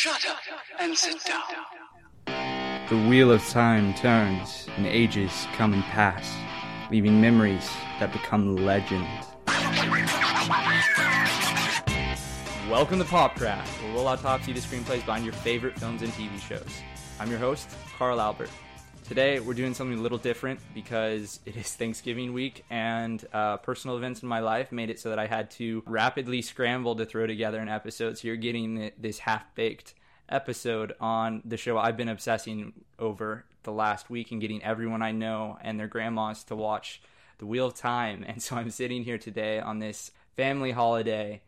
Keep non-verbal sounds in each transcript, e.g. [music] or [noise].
Shut up and sit down. The wheel of time turns, and ages come and pass, leaving memories that become legend. Welcome to Popcraft, where we'll autopsy the screenplays behind your favorite films and TV shows. I'm your host, Carl Albert. Today, we're doing something a little different because it is Thanksgiving week, and uh, personal events in my life made it so that I had to rapidly scramble to throw together an episode. So, you're getting this half baked episode on the show I've been obsessing over the last week and getting everyone I know and their grandmas to watch The Wheel of Time. And so, I'm sitting here today on this family holiday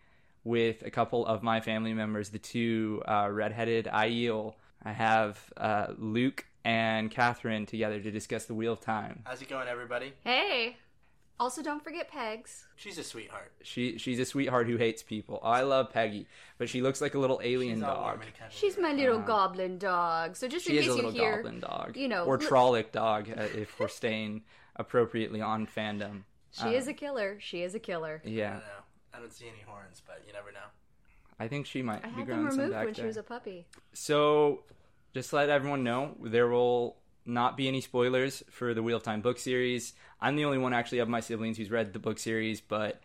with a couple of my family members, the two uh, redheaded Aiel. I have uh, Luke and Catherine together to discuss the Wheel of Time. How's it going, everybody? Hey. Also, don't forget Pegs. She's a sweetheart. She she's a sweetheart who hates people. I love Peggy, but she looks like a little alien She's dog. warm and cuddly. She's my little goblin dog. So just She in is case a little you hear, goblin dog, you know, or li- Trolloc dog uh, [laughs] if we're staying appropriately on fandom. she is a killer. She is a killer. I Yeah, don't know. I don't see any horns, but you never know. I think she might I be had them growing some removed back when there. she was a puppy. So, just to let everyone know, there will not be any spoilers for the Wheel of Time book series. I'm the only one actually of my siblings who's read the book series, but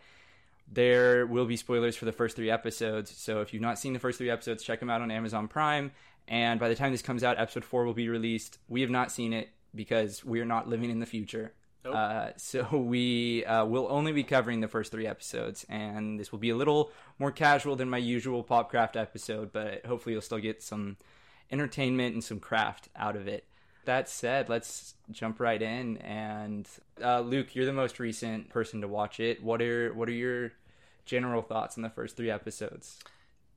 there will be spoilers for the first three episodes. So, if you've not seen the first three episodes, check them out on Amazon Prime. And by the time this comes out, episode four will be released. We have not seen it because we are not living in the future. Nope. Uh, so we uh, will only be covering the first three episodes, and this will be a little more casual than my usual Popcraft episode, but hopefully you'll still get some entertainment and some craft out of it. That said, let's jump right in. And uh, Luke, you're the most recent person to watch it. What are what are your general thoughts on the first three episodes?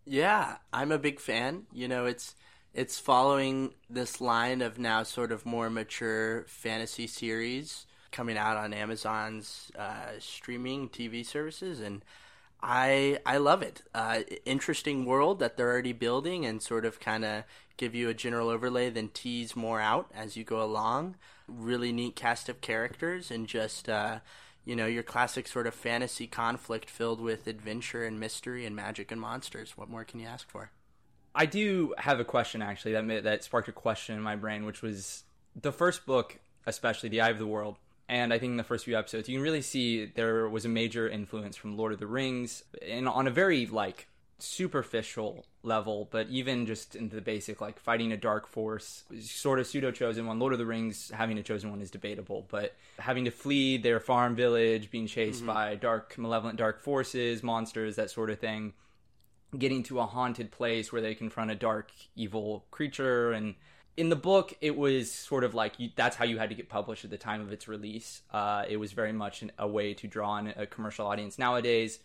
Yeah, I'm a big fan. You know, it's it's following this line of now sort of more mature fantasy series coming out on Amazon's uh, streaming TV services, and I I love it. Uh, interesting world that they're already building, and sort of kind of give you a general overlay, then tease more out as you go along. Really neat cast of characters, and just uh, you know your classic sort of fantasy conflict filled with adventure and mystery and magic and monsters. What more can you ask for? I do have a question actually that that sparked a question in my brain, which was the first book, especially The Eye of the World, and I think in the first few episodes you can really see there was a major influence from Lord of the Rings, and on a very like superficial level, but even just in the basic like fighting a dark force, sort of pseudo chosen one. Lord of the Rings having a chosen one is debatable, but having to flee their farm village, being chased mm-hmm. by dark, malevolent dark forces, monsters, that sort of thing getting to a haunted place where they confront a dark evil creature and in the book it was sort of like you, that's how you had to get published at the time of its release. Uh, it was very much an, a way to draw in a commercial audience. Nowadays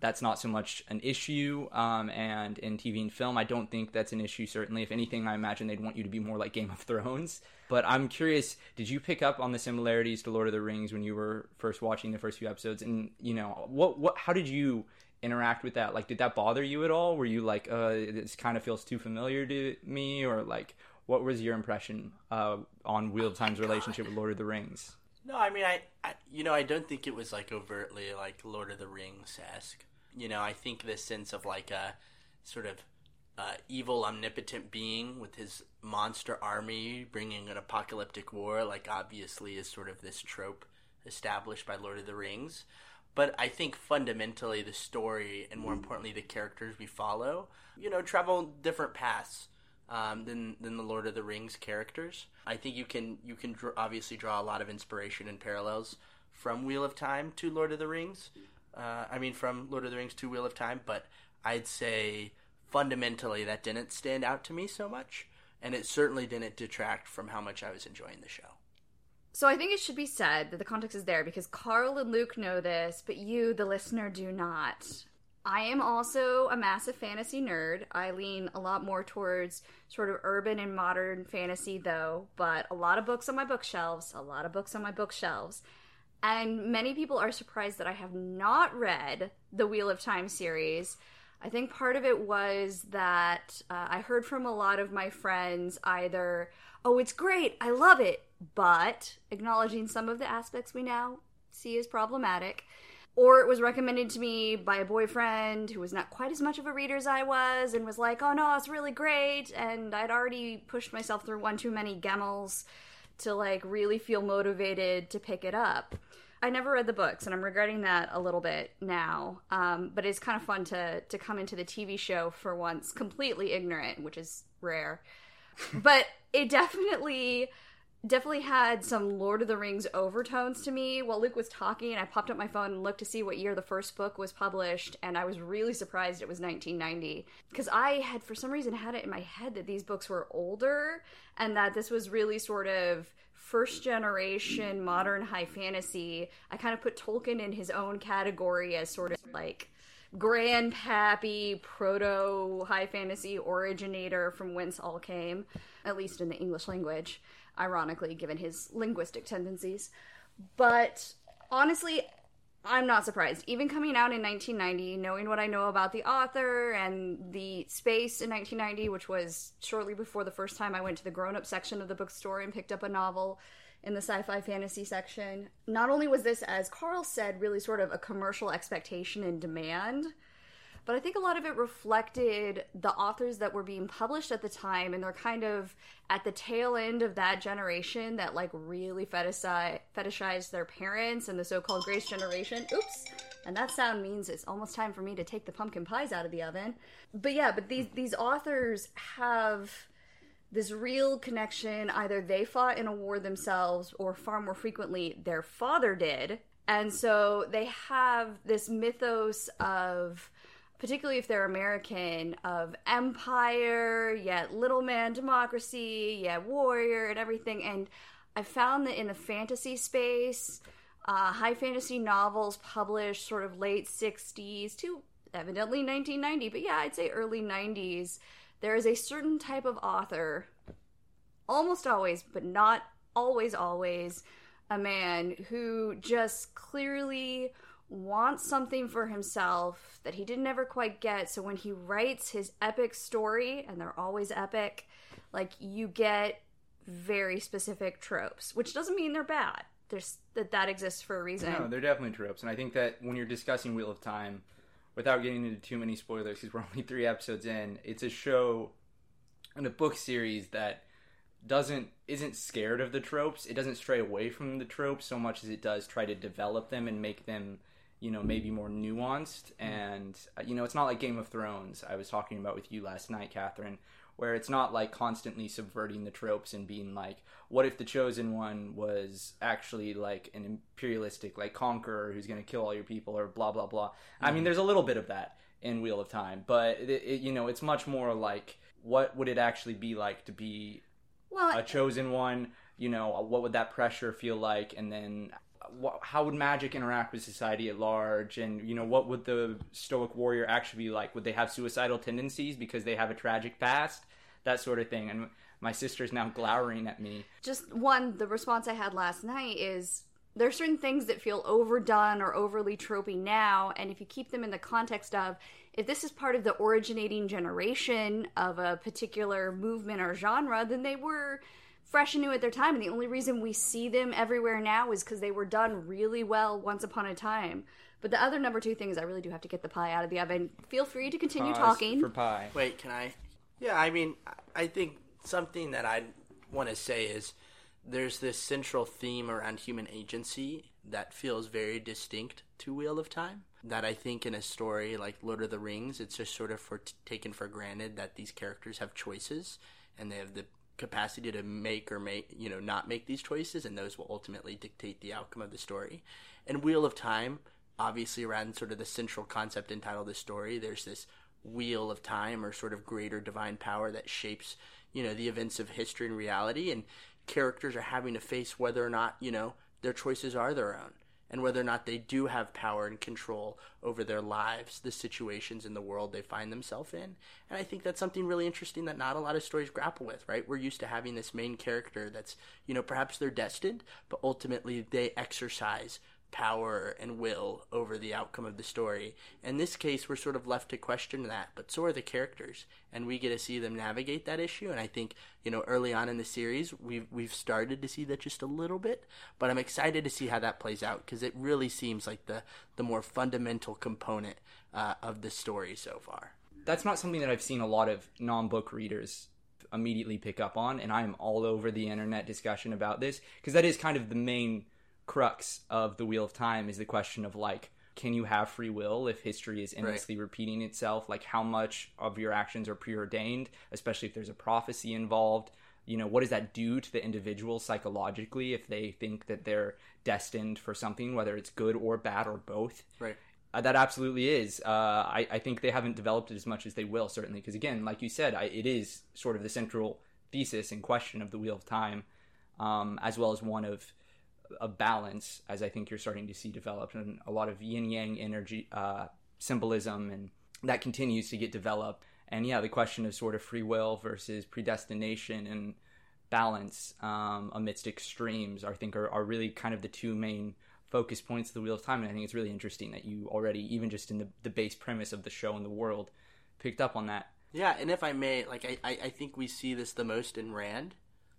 that's not so much an issue um, and in tv and film i don't think that's an issue certainly. If anything i imagine they'd want you to be more like game of thrones. But i'm curious did you pick up on the similarities to lord of the rings when you were first watching the first few episodes? And you know what what how did you interact with that? Like did that bother you at all? Were you like uh this kind of feels too familiar to me? Or like what was your impression uh on wheel of time's relationship with lord of the rings No, I mean, I, I, you know, I don't think it was like overtly like Lord of the Rings esque. You know, I think this sense of like a sort of uh, evil, omnipotent being with his monster army bringing an apocalyptic war, like obviously is sort of this trope established by Lord of the Rings. But I think fundamentally the story and more importantly the characters we follow, you know, travel different paths um, than than the Lord of the Rings characters. I think you can you can dr- obviously draw a lot of inspiration and parallels from Wheel of Time to Lord of the Rings. Uh, I mean, from Lord of the Rings to Wheel of Time, but I'd say fundamentally that didn't stand out to me so much, and it certainly didn't detract from how much I was enjoying the show. So I think it should be said that the context is there because Carl and Luke know this, but you, the listener, do not. I am also a massive fantasy nerd. I lean a lot more towards sort of urban and modern fantasy, though, but a lot of books on my bookshelves, a lot of books on my bookshelves. And many people are surprised that I have not read the Wheel of Time series. I think part of it was that uh, I heard from a lot of my friends either, oh, it's great, I love it, but acknowledging some of the aspects we now see as problematic, or it was recommended to me by a boyfriend who was not quite as much of a reader as I was and was like, oh no, it's really great. And I'd already pushed myself through one too many Gemmells to like really feel motivated to pick it up. I never read the books, and I'm regretting that a little bit now. Um, but it's kind of fun to to come into the TV show for once completely ignorant, which is rare. [laughs] but it definitely definitely had some Lord of the Rings overtones to me. While Luke was talking, I popped up my phone and looked to see what year the first book was published, and I was really surprised it was 1990 because I had, for some reason, had it in my head that these books were older and that this was really sort of first generation modern high fantasy. I kind of put Tolkien in his own category as sort of like grandpappy proto high fantasy originator from whence all came, at least in the English language ironically, given his linguistic tendencies. But honestly, I'm not surprised. Even coming out in 1990, knowing what I know about the author and the space in 1990, which was shortly before the first time I went to the grown up section of the bookstore and picked up a novel in the sci fi fantasy section, not only was this, as Carl said, really sort of a commercial expectation and demand but I think a lot of it reflected the authors that were being published at the time, and they're kind of at the tail end of that generation that like really fetishize, fetishized their parents and the so-called Greatest generation. Oops. And that sound means it's almost time for me to take the pumpkin pies out of the oven. But yeah, but these these authors have this real connection. Either they fought in a war themselves, or far more frequently, their father did. And so they have this mythos of particularly if they're American, of empire, yet little man democracy, yet warrior, and everything. And I found that in the fantasy space, uh, high fantasy novels published sort of late 60s to evidently 1990, but yeah, I'd say early 90s, there is a certain type of author, almost always, but not always, always, a man who just clearly wants something for himself that he didn't ever quite get. So when he writes his epic story, and they're always epic, like you get very specific tropes, which doesn't mean they're bad. There's that that exists for a reason. No, they're definitely tropes, and I think that when you're discussing Wheel of Time, without getting into too many spoilers, because we're [laughs] only three episodes in, it's a show and a book series that doesn't isn't scared of the tropes. It doesn't stray away from the tropes so much as it does try to develop them and make them you know maybe more nuanced and uh, you know it's not like game of thrones i was talking about with you last night catherine where it's not like constantly subverting the tropes and being like what if the chosen one was actually like an imperialistic like conqueror who's going to kill all your people or blah blah blah mm-hmm. i mean mm-hmm. there's a little bit of that in wheel of time but it, it, you know it's much more like what would it actually be like to be well, a chosen one you know what would that pressure feel like and then how would magic interact with society at large? And you know what would the stoic warrior actually be like? Would they have suicidal tendencies because they have a tragic past? That sort of thing. And my sister's now glowering at me. Just one the response i had last night is there are certain things that feel overdone or overly tropey now. And if you keep them in the context of if this is part of the originating generation of a particular movement or genre then they were fresh and new at their time and the only reason we see them everywhere now is because they were done really well once upon a time. But the other number two thing is i really do have to get the pie out of the oven. Feel free to continue Pause talking. for pie. Wait can i? Yeah i mean i think something that i want to say is there's this central theme around human agency that feels very distinct to wheel of time that i think in a story like lord of the rings it's just sort of for t- taken for granted that these characters have choices and they have the capacity to make or make you know not make these choices and those will ultimately dictate the outcome of the story. And wheel of time obviously around sort of the central concept entitled the story there's this wheel of time or sort of greater divine power that shapes you know the events of history and reality and characters are having to face whether or not you know their choices are their own and whether or not they do have power and control over their lives, the situations in the world they find themselves in. And I think that's something really interesting that not a lot of stories grapple with, right? We're used to having this main character that's, you know, perhaps they're destined, but ultimately they exercise power and will over the outcome of the story. In this case, we're sort of left to question that, but so are the characters, and we get to see them navigate that issue. And I think you know early on in the series, we've we've started to see that just a little bit, but I'm excited to see how that plays out because it really seems like the the more fundamental component uh, of the story so far. That's not something that I've seen a lot of non-book readers immediately pick up on, and I'm all over the internet discussion about this because that is kind of the main crux of the Wheel of Time is the question of like, can you have free will if history is endlessly right. repeating itself? Like, how much of your actions are preordained, especially if there's a prophecy involved? You know, what does that do to the individual psychologically if they think that they're destined for something, whether it's good or bad or both? Right. Uh, that absolutely is. Uh, I, I, think they haven't developed it as much as they will, certainly, because again, like you said, I, it is sort of the central thesis and question of the Wheel of Time, um, as well as one of a balance, as I think you're starting to see developed, and a lot of yin yang energy uh, symbolism, and that continues to get developed. And yeah, the question of sort of free will versus predestination and balance um, amidst extremes, I think, are, are really kind of the two main focus points of the Wheel of Time. And I think it's really interesting that you already, even just in the, the base premise of the show and the world, picked up on that. Yeah, and if I may, like I, I think we see this the most in Rand,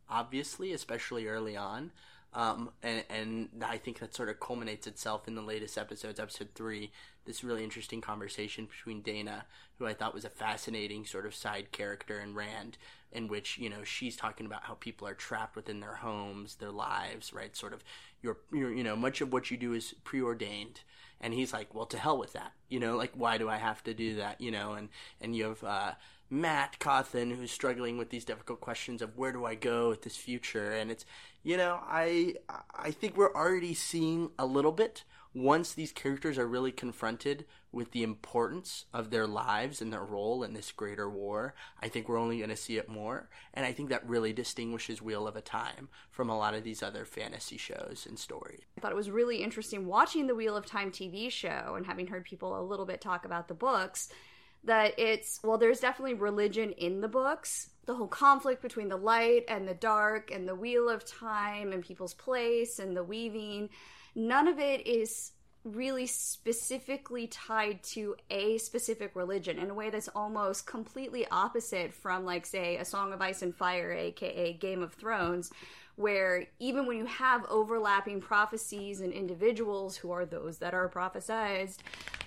obviously, especially early on. Um, and, and I think that sort of culminates itself in the latest episodes, episode three, this really interesting conversation between Dana, who I thought was a fascinating sort of side character, and Rand, in which, you know, she's talking about how people are trapped within their homes, their lives, right? Sort of, your, your you know, much of what you do is preordained. And he's like, well, to hell with that. You know, like, why do I have to do that? You know, and, and you have, uh, Mat Cauthon who's struggling with these difficult questions of where do I go with this future and it's you know I I think we're already seeing a little bit once these characters are really confronted with the importance of their lives and their role in this greater war, I think we're only going to see it more. And I think that really distinguishes Wheel of a Time from a lot of these other fantasy shows and stories. I thought it was really interesting watching the Wheel of Time TV show and having heard people a little bit talk about the books that it's well there's definitely religion in the books. The whole conflict between the light and the dark and the wheel of time and people's place and the weaving none of it is really specifically tied to a specific religion in a way that's almost completely opposite from like say a song of ice and fire aka game of thrones where even when you have overlapping prophecies and individuals who are those that are prophesized,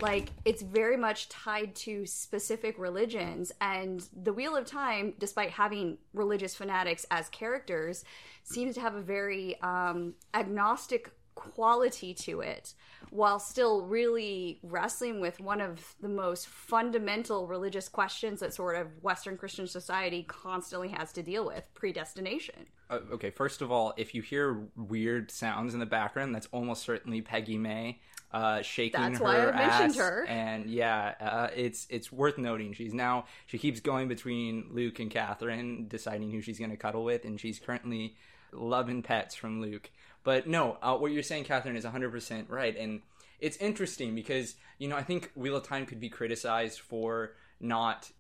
like it's very much tied to specific religions. And the Wheel of Time, despite having religious fanatics as characters, seems to have a very um, agnostic quality to it while still really wrestling with one of the most fundamental religious questions that sort of Western Christian society constantly has to deal with predestination. Uh, okay, first of all, if you hear weird sounds in the background, that's almost certainly Peggy May. Uh, shaking That's her why I mentioned ass, her. and yeah, uh, it's it's worth noting. She's now she keeps going between Luke and Catherine, deciding who she's going to cuddle with, and she's currently loving pets from Luke. But no, uh, what you're saying, Catherine, is 100% right. And it's interesting because, you know, I think Wheel of Time could be criticized for not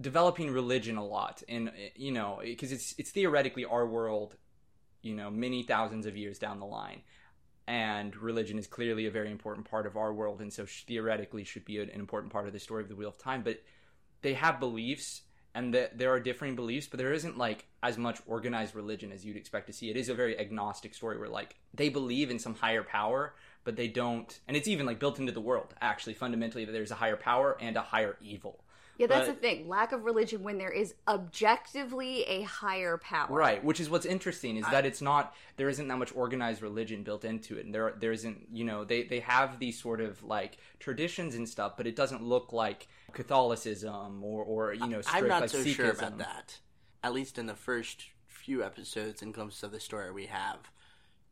developing religion a lot. And, you know, because it's, it's theoretically our world, you know, many thousands of years down the line. And religion is clearly a very important part of our world. And so theoretically should be an important part of the story of the Wheel of Time. But they have beliefs and that there are differing beliefs, but there isn't like as much organized religion as you'd expect to see. It is a very agnostic story where like they believe in some higher power, but they don't, and it's even like built into the world actually fundamentally that there's a higher power and a higher evil. Yeah, that's but, the thing. Lack of religion when there is objectively a higher power. Right, which is what's interesting is I, that it's not there isn't that much organized religion built into it. And there there isn't, you know, they they have these sort of like traditions and stuff, but it doesn't look like Catholicism or or you know, I'm not like so Sikhism. sure about that. At least in the first few episodes and glimpses of the story we have,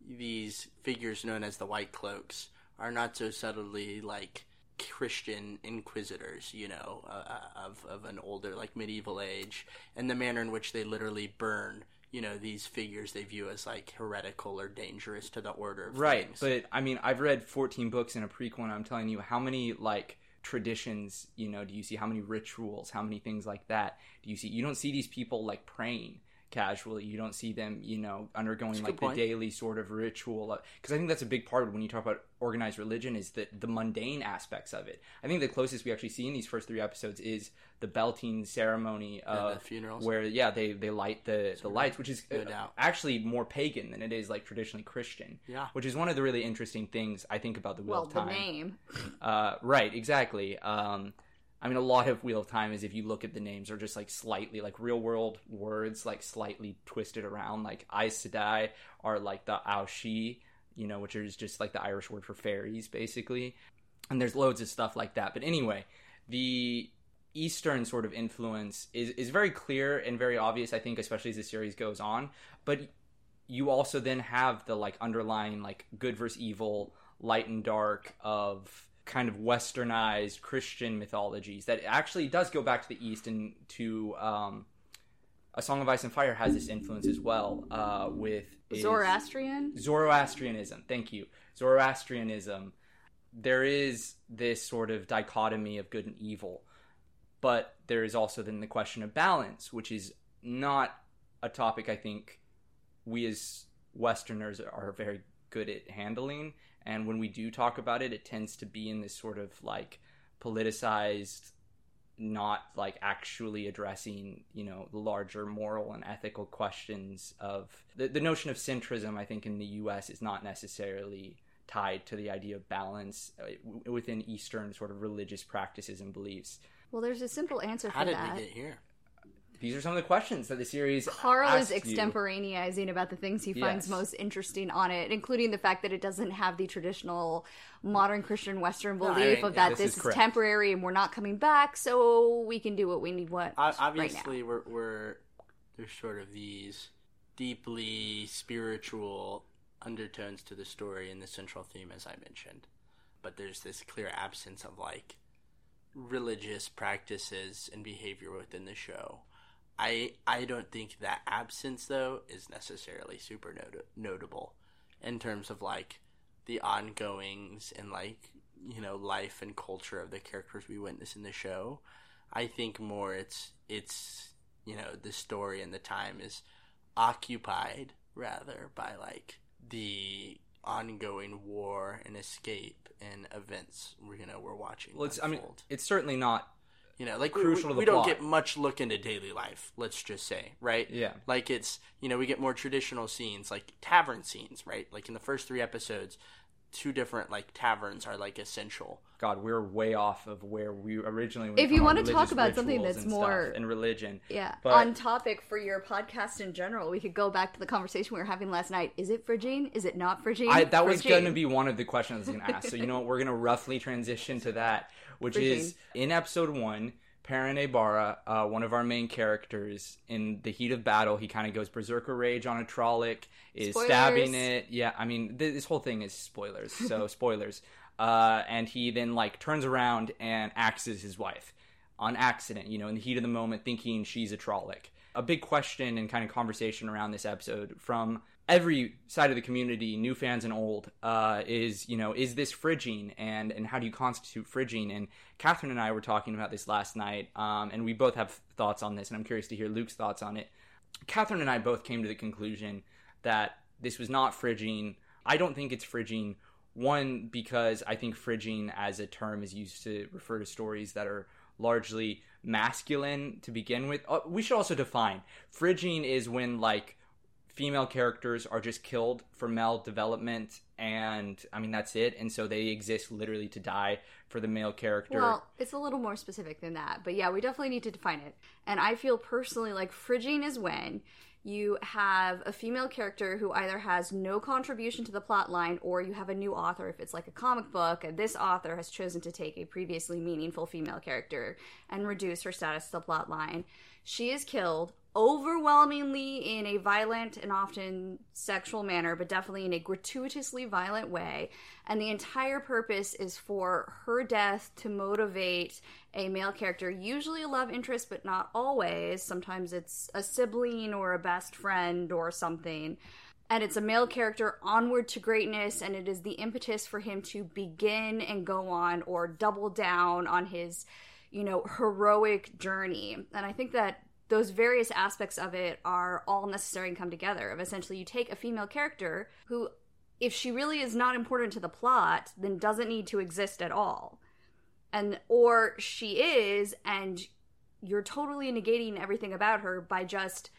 these figures known as the White Cloaks are not so subtly like Christian inquisitors, you know, uh, uh, of of an older like medieval age, and the manner in which they literally burn, you know, these figures they view as like heretical or dangerous to the order of right. things. But I mean, I've read 14 books in a prequel, and I'm telling you, how many like traditions, you know, do you see? How many rituals? How many things like that do you see? You don't see these people like praying casually. You don't see them, you know, undergoing like good the point. daily sort of ritual. Because I think that's a big part of when you talk about organized religion is the the mundane aspects of it. I think the closest we actually see in these first three episodes is the Bel Tine ceremony of the funerals. where yeah they they light the the lights, which is No uh, actually more pagan than it is like traditionally Christian. Yeah. which is one of the really interesting things I think about the Wheel Well, of the Time. name. Uh, right, exactly. Um, I mean, a lot of Wheel of Time is if you look at the names are just like slightly like real world words, like slightly twisted around. Like Aes Sedai are like the aos sí, you know, which is just like the Irish word for fairies, basically. And there's loads of stuff like that. But anyway, the Eastern sort of influence is is very clear and very obvious. I think, especially as the series goes on. But you also then have the like underlying like good versus evil, light and dark of kind of westernized Christian mythologies that actually does go back to the East and to um, a Song of Ice and Fire has this influence as well uh, with Zoroastrian? Zoroastrianism. Thank you. Zoroastrianism. There is this sort of dichotomy of good and evil, but there is also then the question of balance, which is not a topic I think we as Westerners are very good at handling. And when we do talk about it, it tends to be in this sort of like politicized, not like actually addressing, you know, the larger moral and ethical questions of the, the notion of centrism, I think, in the US is not necessarily tied to the idea of balance uh, within Eastern sort of religious practices and beliefs. Well, there's a simple answer for How did that. we get here? These are some of the questions that the series Carl is asks you. about the things he finds Yes. most interesting on it, including the fact that it doesn't have the traditional modern Christian Western No, I belief mean, of yeah, that this this, is is, temporary and we're not coming back, so we can do what we need. What O- right now. obviously we're, we're there's sort of these deeply spiritual undertones to the story and the central theme as i mentioned but there's this clear absence of like religious practices and behavior within the show i i don't think that absence though is necessarily super not- notable in terms of like the ongoings and like you know life and culture of the characters we witness in the show I think more it's it's you know the story and the time is occupied rather by like the ongoing war and escape and events you know we're watching. Well, it's, I mean, it's certainly not. You know, like we- crucial we, to the we don't plot. get much look into daily life. Let's just say, right? Yeah. Like it's you know we get more traditional scenes like tavern scenes, right? Like in the first three episodes, two different like taverns are like essential. God, we're way off of where we originally. when If you wanna talk about something that's and more- and religion, Yeah, But- on topic for your podcast in general, we could go back to the conversation we were having last night. Is it fridging? Is it not fridging? I, that was going to be one of the questions I was going to ask. So you know what? We're going to roughly transition to that, which is in episode one. Perrin uh, one of our main characters, in the heat of battle, he kind of goes berserker rage on a Trolloc, is Spoilers. stabbing it. Yeah, I mean, th- this whole thing is spoilers. So [laughs] spoilers. Uh, and he then like turns around and axes his wife on accident. You know, in the heat of the moment, thinking she's a Trolloc. A big question and kind of conversation around this episode from every side of the community, new fans and old, uh, is you know is this fridging and and how do you constitute fridging? And Catherine and I were talking about this last night, um, and we both have thoughts on this, and I'm curious to hear Luke's thoughts on it. Catherine and I both came to the conclusion that this was not fridging. I don't think it's fridging. One, because I think fridging as a term is used to refer to stories that are largely masculine to begin with. Uh, we should also define fridging is when like female characters are just killed for male development, and I mean that's it. And so they exist literally to die for the male character. Well, it's a little more specific than that, but yeah, we definitely need to define it. And I feel personally like fridging is when you have a female character who either has no contribution to the plot line or you have a new author if it's like a comic book and this author has chosen to take a previously meaningful female character and reduce her status to the plot line she is killed overwhelmingly in a violent and often sexual manner but definitely in a gratuitously violent way and the entire purpose is for her death to motivate a male character, usually a love interest, but not always. Sometimes it's a sibling or a best friend or something. And it's a male character onward to greatness, and it is the impetus for him to begin and go on or double down on his, you know, heroic journey. And I think that those various aspects of it are all necessary and come together. Of essentially, you take a female character who, if she really is not important to the plot, then doesn't need to exist at all, and or she is, and you're totally negating everything about her by just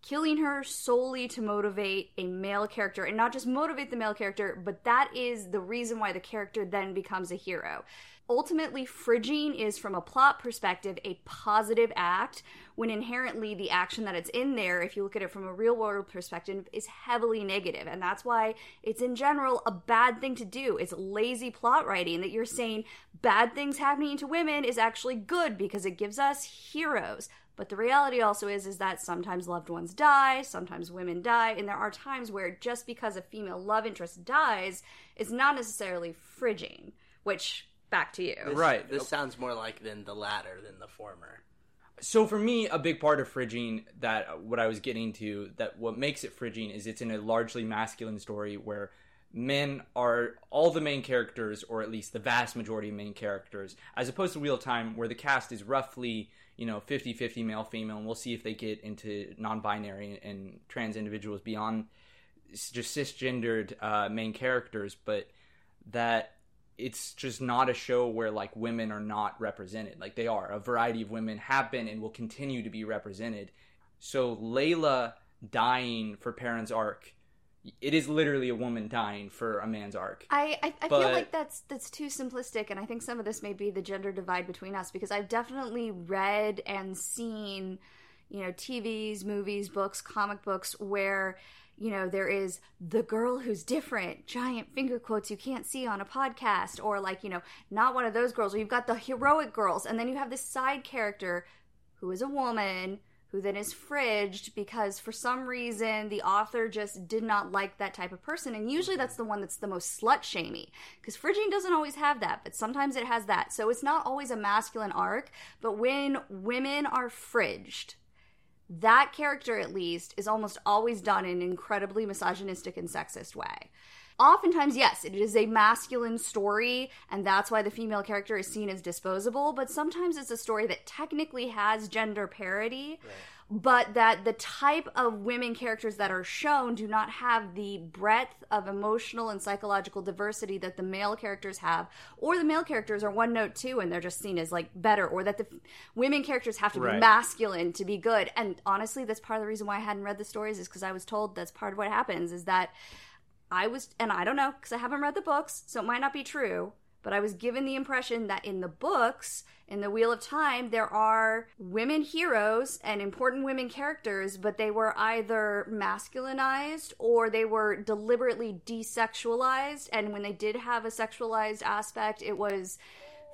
killing her solely to motivate a male character and not just motivate the male character but that is the reason why the character then becomes a hero ultimately fridging is from a plot perspective a positive act when inherently the action that it's in there if you look at it from a real world perspective is heavily negative. And that's why it's in general a bad thing to do. It's lazy plot writing that you're saying bad things happening to women is actually good because it gives us heroes. But the reality also is is that sometimes loved ones die, sometimes women die, and there are times where just because a female love interest dies is not necessarily fridging, which back to you. This, Right. This sounds more like than the latter than the former. So for me, a big part of fridging that what I was getting to that what makes it fridging is it's in a largely masculine story where men are all the main characters or at least the vast majority of main characters as opposed to Wheel of Time where the cast is roughly you know 50-50 male female and we'll see if they get into non-binary and trans individuals beyond just cisgendered uh, main characters but that it's just not a show where like women are not represented. Like they are. A variety of women have been and will continue to be represented. So layla dying for Perrin's arc it is literally a woman dying for a man's arc. I, I, I But- feel like that's that's too simplistic, and I think some of this may be the gender divide between us because I've definitely read and seen, you know, TVs, movies, books, comic books where you know there is the girl who's different, giant finger quotes you can't see on a podcast, or like you know not one of those girls. Where you've got the heroic girls, and then you have this side character who is a woman who then is fridged because for some reason the author just did not like that type of person. And usually that's the one that's the most slut shamey because fridging doesn't always have that, but sometimes it has that. So it's not always a masculine arc, but when women are fridged, that character at least is almost always done in an incredibly misogynistic and sexist way. Oftentimes, yes, it is a masculine story, and that's why the female character is seen as disposable. But sometimes it's a story that technically has gender parity, but that the type of women characters that are shown do not have the breadth of emotional and psychological diversity that the male characters have, or the male characters are one note too, and they're just seen as like better, or that the f- women characters have to be masculine to be good. And honestly, that's part of the reason why I hadn't read the stories is because I was told that's part of what happens is that I was, and I don't know because I haven't read the books, so it might not be true. But I was given the impression that in the books, in the Wheel of Time, there are women heroes and important women characters, but they were either masculinized or they were deliberately desexualized. And when they did have a sexualized aspect, it was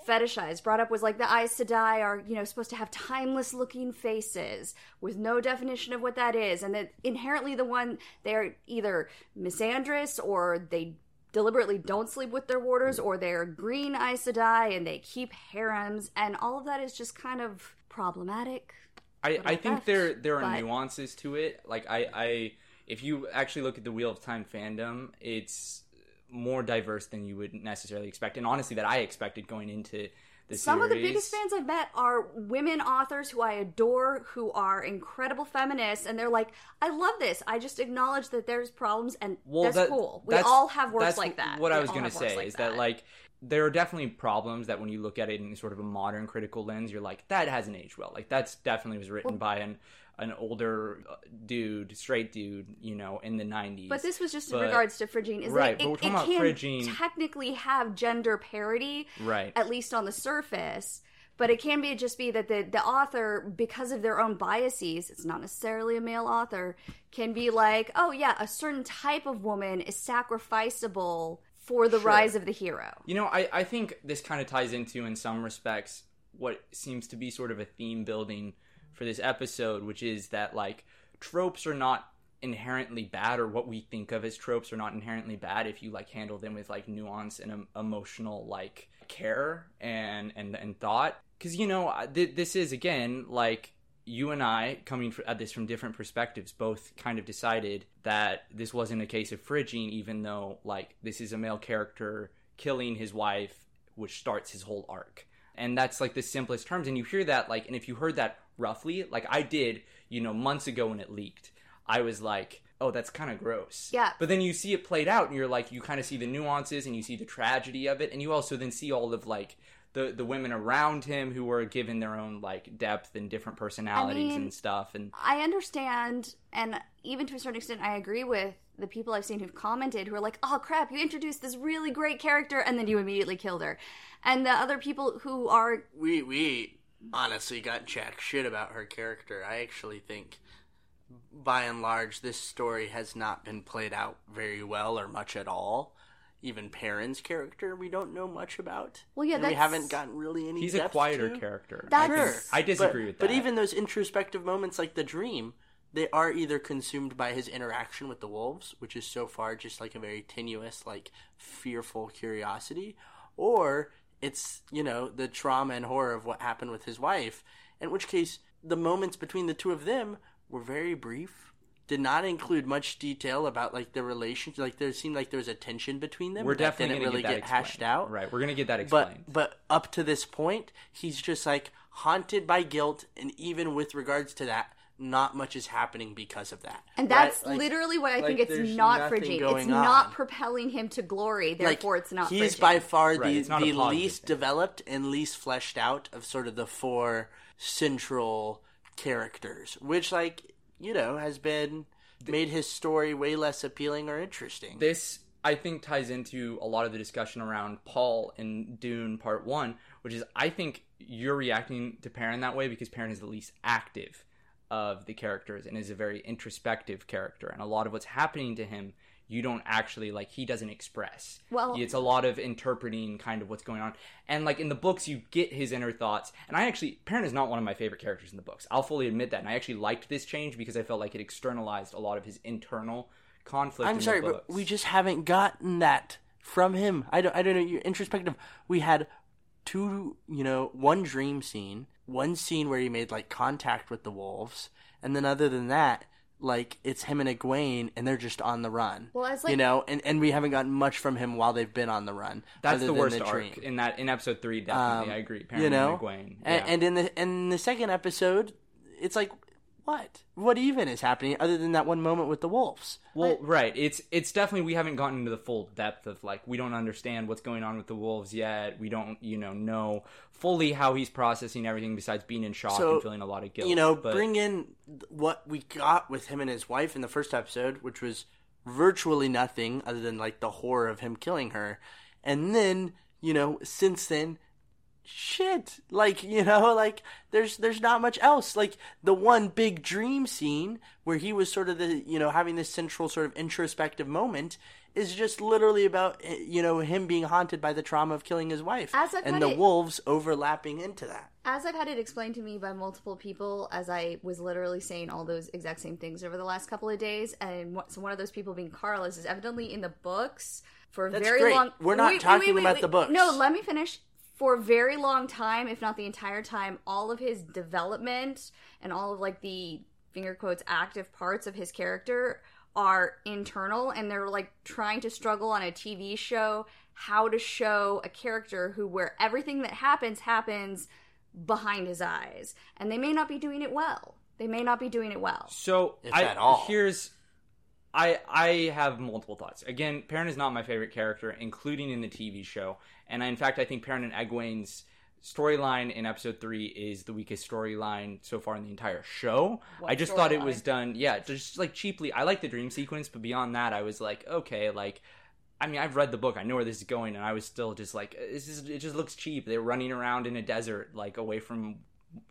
fetishized. Brought up was like the Aes Sedai are, you know, supposed to have timeless looking faces with no definition of what that is. And that inherently the one they're either misandrous or they deliberately don't sleep with their warders or they're green Aes Sedai and they keep harems and all of that is just kind of problematic. I, I think there there are but- nuances to it. Like I, I if you actually look at the Wheel of Time fandom, it's more diverse than you would necessarily expect, and honestly, that I expected going into Some of the biggest fans I've met are women authors who I adore, who are incredible feminists, and they're like, "I love this. I just acknowledge that there's problems, and Well, that's that- cool. We that's- all have works like that. What I was gonna say like is that. like there are definitely problems that when you look at it in sort of a modern critical lens, you're like that hasn't aged well. Like that's definitely was written by an an older uh, dude, straight dude, you know, in the '90s. But this was just in regards to fridging. Is right, that but it, we're talking it about can fridging- technically have gender parity, right. at least on the surface. But it can be just be that the the author, because of their own biases, it's not necessarily a male author, can be like, oh yeah, a certain type of woman is sacrificable for the Sure. rise of the hero. You know, I, I think this kind of ties into, in some respects, what seems to be sort of a theme building for this episode, which is that, like, tropes are not inherently bad, or what we think of as tropes are not inherently bad if you, like, handle them with, like, nuance and um, emotional, like, care and, and, and thought. Because, you know, th- this is, again, like, you and I, coming at this from different perspectives, both kind of decided that this wasn't a case of fridging, even though, like, this is a male character killing his wife, which starts his whole arc. And that's, like, the simplest terms. And you hear that, like, and if you heard that roughly. Like I did, you know, months ago when it leaked. I was like, oh, that's kind of gross. Yeah. But then you see it played out, and you're like, you kind of see the nuances, and you see the tragedy of it, and you also then see all of like the the women around him who were given their own like depth and different personalities mean- and stuff. And I understand, and even to a certain extent, I agree with the people I've seen who've commented who are like, "Oh crap, you introduced this really great character, and then you immediately killed her," and the other people who are we we honestly got jack shit about her character. I actually think, by and large, this story has not been played out very well or much at all. Even Perrin's character, we don't know much about. Well, yeah, And we haven't gotten really any. he's a quieter to. character. That's- I, Sure. I disagree but, with that. But even those introspective moments, like the dream, they are either consumed by his interaction with the wolves, which is so far just like a very tenuous, like fearful curiosity, or it's you know the trauma and horror of what happened with his wife. In which case, the moments between the two of them were very brief. Did not include much detail about like the relationship. Like there seemed like there was a tension between them. we're that definitely didn't really get that get hashed out Right, we're going to get that explained. but but up to this point he's just like haunted by guilt and even with regards to that not much is happening because of that And Right? that's Like- literally what I like, think it's not for nothing Gene. going It's not on. propelling him to glory, like, therefore it's not he's for by far the, it's not a the least thing. developed and least fleshed out of sort of the four central characters which like you know has been made his story way less appealing or interesting this I think ties into a lot of the discussion around Paul in Dune Part One, which is I think you're reacting to Perrin that way because Perrin is the least active of the characters and is a very introspective character, and a lot of what's happening to him you don't actually like he doesn't express. Well- it's a lot of interpreting kind of what's going on, and like in the books you get his inner thoughts. And I actually Perrin is not one of my favorite characters in the books. I'll fully admit that, and I actually liked this change because I felt like it externalized a lot of his internal conflict. I'm in sorry, the but we just haven't gotten that from him. I don't. I don't know. You're introspective. We had two. You know, one dream scene, one scene where he made like contact with the wolves, and then other than that, like it's him and Egwene, and they're just on the run. Well, as, like, you know, and and we haven't gotten much from him while they've been on the run. That's the worst the arc dream. in that in episode three. Definitely, Um, I agree. Perrin you know, and Egwene. and, yeah. and in the in the second episode, it's like what? What even is happening other than that one moment with the wolves? well, right. It's it's definitely we haven't gotten into the full depth of like we don't understand what's going on with the wolves yet. We don't you know know fully how he's processing everything besides being in shock So, and feeling a lot of guilt. you know, but bring in what we got with him and his wife in the first episode, which was virtually nothing other than like the horror of him killing her. And then, you know, since then, shit. Like, you know, [laughs] like there's there's not much else. Like the one big dream scene where he was sort of the, you know, having this central sort of introspective moment is just literally about eh, you know him being haunted by the trauma of killing his wife As I've and the it- wolves overlapping into that. as I've had it explained to me by multiple people, as I was literally saying all those exact same things over the last couple of days, and so one of those people being Carlos is evidently in the books for a That's very great. long. We're not talking about the books. No, let me finish. For a very long time, if not the entire time, all of his development and all of like the finger quotes active parts of his character are internal, and they're like trying to struggle on a TV show how to show a character who where everything that happens happens behind his eyes and they may not be doing it well they may not be doing it well So If I, at all. here's I I have multiple thoughts. Again, Perrin is not my favorite character, including in the TV show. And I, in fact, I think Perrin and Egwene's storyline in episode three is the weakest storyline so far in the entire show. What I just thought it storyline? was done, yeah, just like cheaply. I like the dream sequence, but beyond that, I was like, okay, like. I mean, I've read the book. I know where this is going, and I was still just like, this is. It just looks cheap. They're running around in a desert, like away from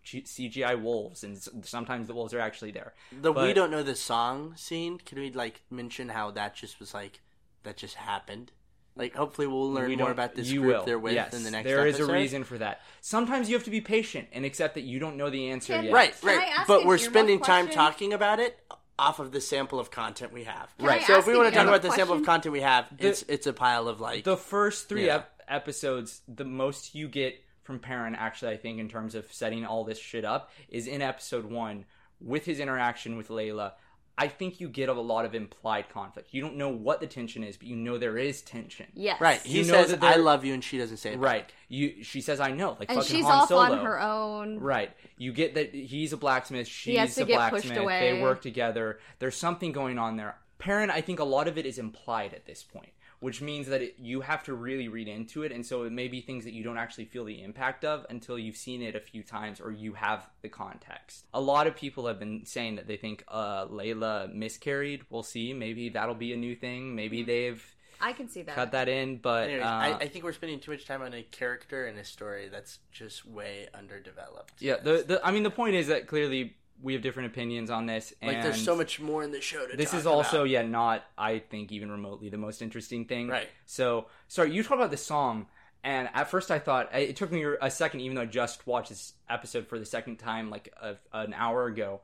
CGI wolves, and sometimes the wolves are actually there. The we don't know the song scene. Can we like mention how that just was like that just happened? Like hopefully we'll learn We more about this you group will. they're with yes, in the next episode. There is a reason for that. Sometimes you have to be patient and accept that you don't know the answer Can- yet. Right, right. But we're earmuff spending time talking about it off of the sample of content we have. Can Right. I So if we want to talk earmuff about the sample of content we have, it's it's a pile of like The first three Yeah. ep- episodes, the most you get from Perrin, actually, I think, in terms of setting all this shit up, is in episode one with his interaction with Layla. I think you get a lot of implied conflict. You don't know what the tension is, but you know there is tension. Yes. Right. He You know says, that "I love you," and she doesn't say it. back. Right. You. She says, "I know." Like And fucking she's Han off Solo. on her own. Right. You get that he's a blacksmith. She's has to a get pushed blacksmith. away. They work together. There's something going on there. Perrin, I think a lot of it is implied at this point, which means that it, you have to really read into it, and so it may be things that you don't actually feel the impact of until you've seen it a few times or you have the context. A lot of people have been saying that they think uh, Layla miscarried. We'll see. Maybe that'll be a new thing. Maybe they've I can see that. cut that in, but Anyways, uh, I, I think we're spending too much time on a character and a story that's just way underdeveloped. yeah. The, the I mean, the point is that clearly we have different opinions on this. And like there's so much more in the show to. this is also about. yeah not i think even remotely the most interesting thing Right. so sorry you talked about the song and at first i thought it took me a second even though i just watched this episode for the second time like a, an hour ago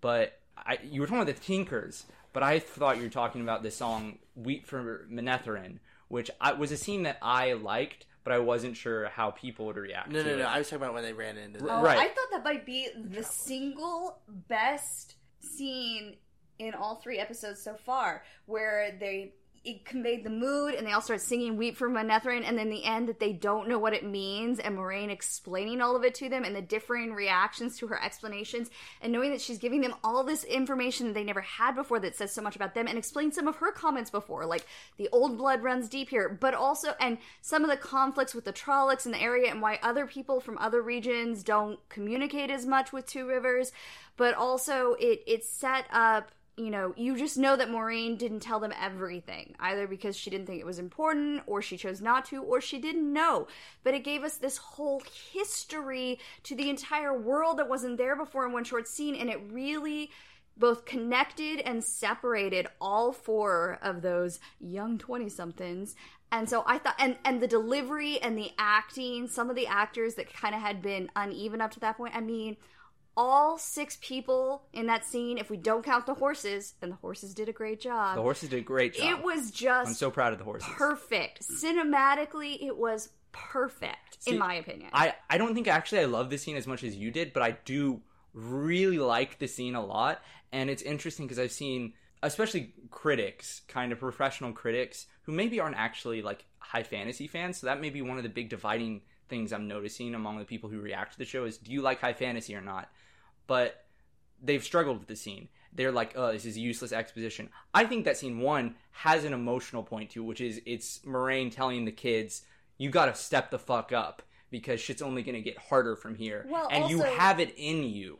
but I, you were talking about the tinkers but i thought you were talking about the song weep for Manetheren which I, was a scene that i liked but i wasn't sure how people would react No, to no, it. no. I was talking about when they ran into. The, Oh, Right. I thought that might be the single best scene in all three episodes so far, where they it conveyed the mood and they all start singing "Weep for Manetheren," and then the end that they don't know what it means, and Moiraine explaining all of it to them and the differing reactions to her explanations, and knowing that she's giving them all this information that they never had before that says so much about them, and explain some of her comments before, like the old blood runs deep here, but also and some of the conflicts with the Trollocs in the area and why other people from other regions don't communicate as much with Two Rivers, but also it it set up you know, you just know that Moiraine didn't tell them everything, either because she didn't think it was important, or she chose not to, or she didn't know. But it gave us this whole history to the entire world that wasn't there before in one short scene, and it really both connected and separated all four of those young 20 somethings and so i thought and and the delivery and the acting some of the actors that kind of had been uneven up to that point i mean all six people in that scene if we don't count the horses and the horses did a great job the horses did a great job it was just i'm so proud of the horses perfect cinematically it was perfect See, in my opinion I, I don't think actually I love this scene as much as you did, but I do really like the scene a lot. And it's interesting because I've seen, especially critics, kind of professional critics, who maybe aren't actually like high fantasy fans. So that may be one of the big dividing things I'm noticing among the people who react to the show is do you like high fantasy or not? But they've struggled with the scene. They're like, oh, this is useless exposition. I think that scene one has an emotional point to, it, which is it's Moiraine telling the kids, you got to step the fuck up because shit's only to get harder from here, Well, and you have it in you.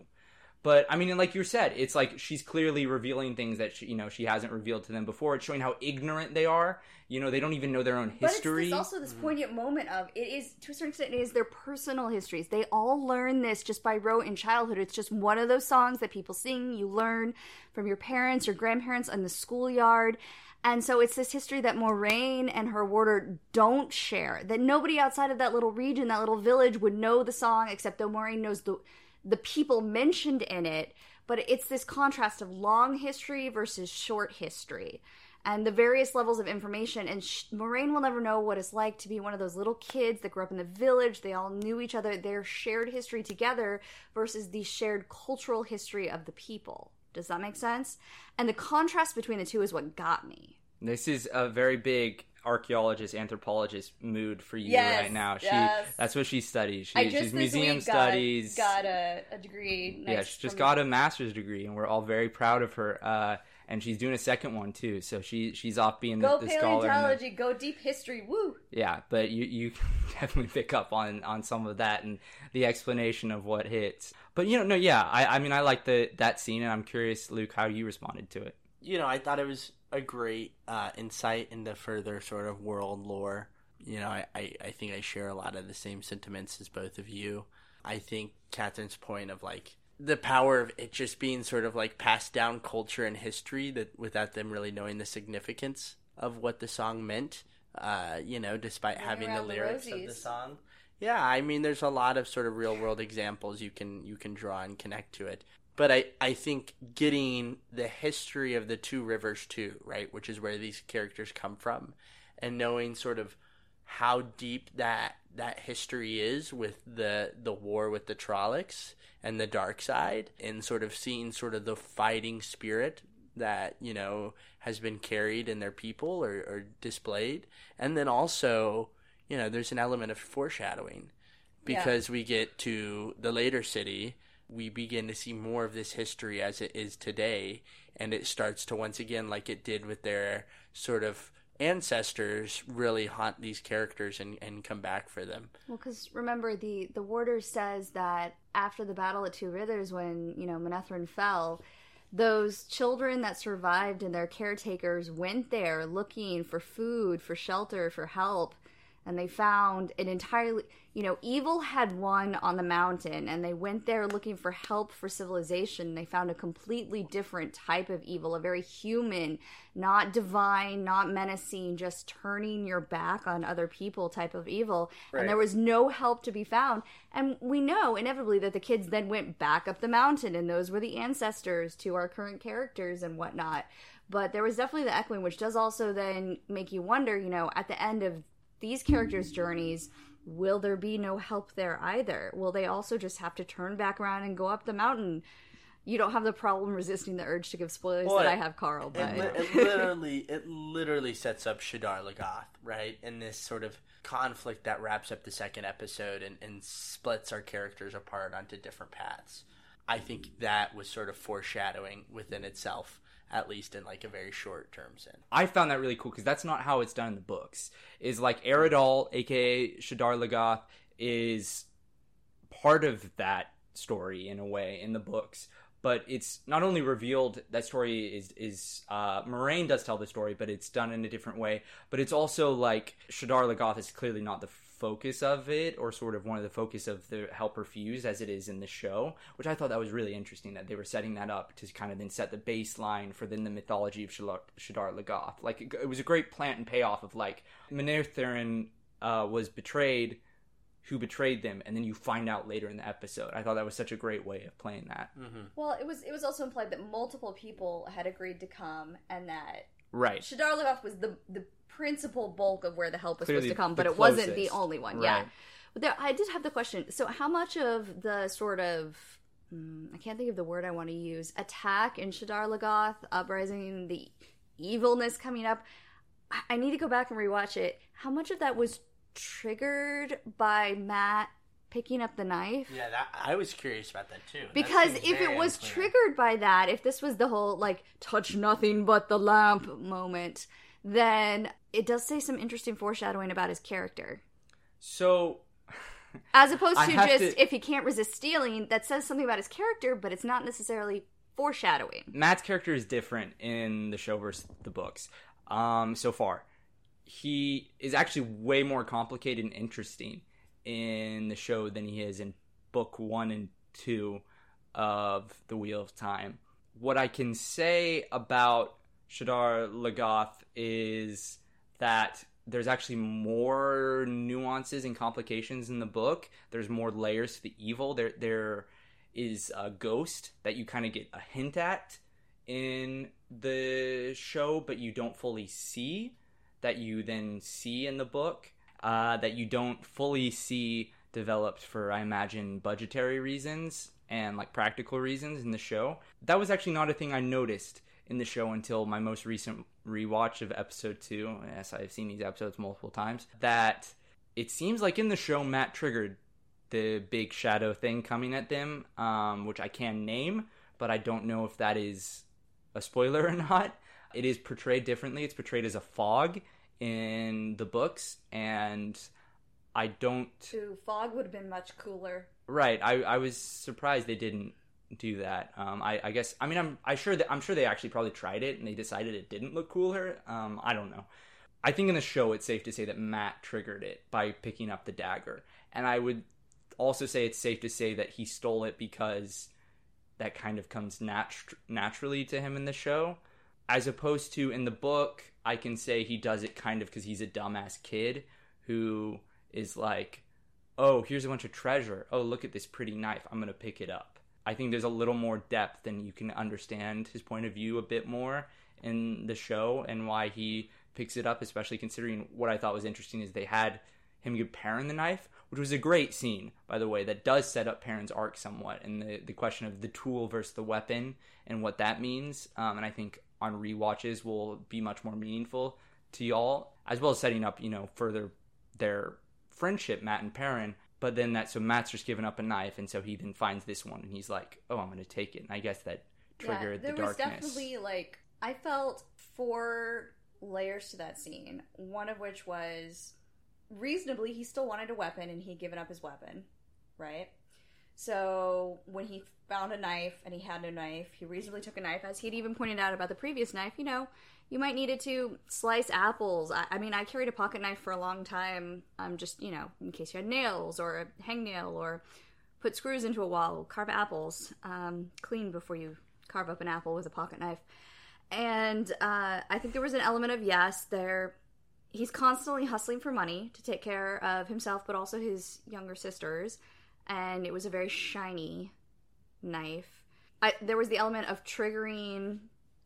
But I mean, like you said, it's like she's clearly revealing things that she, you know she hasn't revealed to them before. It's showing how ignorant they are. You know, they don't even know their own history. But it's this, also this mm. poignant moment of it is to a certain extent it is their personal histories. They all learn this just by rote in childhood. It's just one of those songs that people sing. You learn from your parents, your grandparents, in the schoolyard. And so it's this history that Moiraine and her warder don't share. That nobody outside of that little region, that little village, would know the song, except though Moiraine knows the the people mentioned in it. But it's this contrast of long history versus short history and the various levels of information. And sh- Moiraine will never know what it's like to be one of those little kids that grew up in the village. They all knew each other, their shared history together versus the shared cultural history of the people. Does that make sense? And the contrast between the two is what got me. This is a very big archaeologist, anthropologist mood for you Yes, right now. She yes. that's what she studies. She, I just she's museum studies. got, got a, a degree. yeah, she just got a master's degree, and we're all very proud of her. Uh, and she's doing a second one too, so she she's off being Go the, the scholar. the- paleontology, go deep history, woo! yeah, but you you [laughs] definitely pick up on on some of that and the explanation of what hits. But you know, no, yeah, I I mean, I like the that scene, and I'm curious, Luke, how you responded to it. You know, I thought it was a great uh, insight into further sort of world lore. You know, I, I, I think I share a lot of the same sentiments as both of you. I think Catherine's point of like the power of it just being sort of like passed down culture and history that without them really knowing the significance of what the song meant. Uh, you know, despite having the around the lyrics of the song. Yeah, I mean, there's a lot of sort of real world examples you can you can draw and connect to it. But I, I think getting the history of the two rivers too, right, which is where these characters come from, and knowing sort of how deep that that history is with the the war with the Trollocs and the dark side, and sort of seeing sort of the fighting spirit that you know has been carried in their people or, or displayed, and then also you know there's an element of foreshadowing because we get to the later city we begin to see more of this history as it is today and it starts to once again like it did with their sort of ancestors really haunt these characters and, and come back for them. Well, because remember, the the warder says that after the battle at Two Rivers, when you know Manetheren fell, those children that survived and their caretakers went there looking for food, for shelter, for help, and they found an entirely, you know, evil had won on the mountain, and they went there looking for help for civilization. They found a completely different type of evil, a very human, not divine, not menacing, just turning your back on other people type of evil. And there was no help to be found. And we know inevitably that the kids then went back up the mountain, and those were the ancestors to our current characters and whatnot. But there was definitely the echoing, which does also then make you wonder, you know, at the end of these characters' journeys, will there be no help there either? Will they also just have to turn back around and go up the mountain? You don't have the problem resisting the urge to give spoilers that I have, Carl. But It, li- it [laughs] literally, it literally sets up Shadar Logoth, right? In this sort of conflict that wraps up the second episode and, and splits our characters apart onto different paths. I think that was sort of foreshadowing within itself, at least in like a very short term sense. I found that really cool because that's not how it's done in the books. Is like Aridhol, aka Shadar Logoth, is part of that story in a way in the books. But it's not only revealed that story is is uh, Moiraine does tell the story, but it's done in a different way. But it's also like Shadar Logoth is clearly not the focus of it, or sort of one of the focus of the Helper Fuse as it is in the show. Which I thought that was really interesting that they were setting that up to kind of then set the baseline for then the mythology of Shadar, Shadar Logoth. Like it, it was a great plant and payoff of like Manetheren uh, was betrayed who betrayed them, and then you find out later in the episode. I thought that was such a great way of playing that. well, it was it was also implied that multiple people had agreed to come, and that Right. Shadar Logoth was the the principal bulk of where the help was Clearly supposed to come, but it wasn't the only one. Yeah. Right. But there, I did have the question. So, how much of the sort of hmm, I can't think of the word I want to use attack in Shadar Logoth uprising, the evilness coming up? I- I need to go back and rewatch it. How much of that was triggered by Matt picking up the knife? Yeah, that I was curious about that too. Because seems if it was unclear. triggered by that, if this was the whole like touch nothing but the lamp moment, then it does say some interesting foreshadowing about his character. So As opposed to just to- if he can't resist stealing, that says something about his character, but it's not necessarily foreshadowing. Matt's character is different in the show versus the books. Um, so far, he is actually way more complicated and interesting in the show than he is in book one and two of the Wheel of Time. What I can say about Shadar Logoth is that there's actually more nuances and complications in the book. There's more layers to the evil. There, there is a ghost that you kind of get a hint at in the show, but you don't fully see. That you then see in the book. Uh, that you don't fully see developed for, I imagine, budgetary reasons and like practical reasons in the show. That was actually not a thing I noticed in the show until my most recent rewatch of episode two. Yes, I've seen these episodes multiple times. That it seems like in the show, Matt triggered the big shadow thing coming at them, um, which I can name, but I don't know if that is a spoiler or [laughs] not. It is portrayed differently. It's portrayed as a fog in the books, and I don't. Ooh, fog would have been much cooler. Right. I, I was surprised they didn't do that. Um, I, I guess I mean I'm I sure that I'm sure they actually probably tried it and they decided it didn't look cooler. Um, I don't know. I think in the show it's safe to say that Matt triggered it by picking up the dagger, and I would also say it's safe to say that he stole it because that kind of comes nat- naturally to him in the show, as opposed to in the book. I can say he does it kind of because he's a dumbass kid who is like, oh, here's a bunch of treasure. Oh, look at this pretty knife. I'm to pick it up. I think there's a little more depth and you can understand his point of view a bit more in the show and why he picks it up, especially considering what I thought was interesting is they had him give Perrin the knife, which was a great scene, by the way, that does set up Perrin's arc somewhat and the, the question of the tool versus the weapon and what that means. Um, and I think on rewatches will be much more meaningful to y'all, as well as setting up, you know, further their friendship, Matt and Perrin. But then that, so Matt's just given up a knife, and so he then finds this one, and he's like, "Oh, I'm going to take it." And I guess that triggered yeah, the there was darkness. definitely like I felt four layers to that scene. One of which was reasonably he still wanted a weapon and he'd given up his weapon, right? So when he found a knife and he had no knife, he reasonably took a knife, as he'd even pointed out about the previous knife. You know, you might need it to slice apples. I, I mean, I carried a pocket knife for a long time. Um, just you know, in case you had nails or a hangnail or put screws into a wall, carve apples. Um, clean before you carve up an apple with a pocket knife. And uh, I think there was an element of yes, there. He's constantly hustling for money to take care of himself, but also his younger sisters. And it was a very shiny knife. I, there was the element of triggering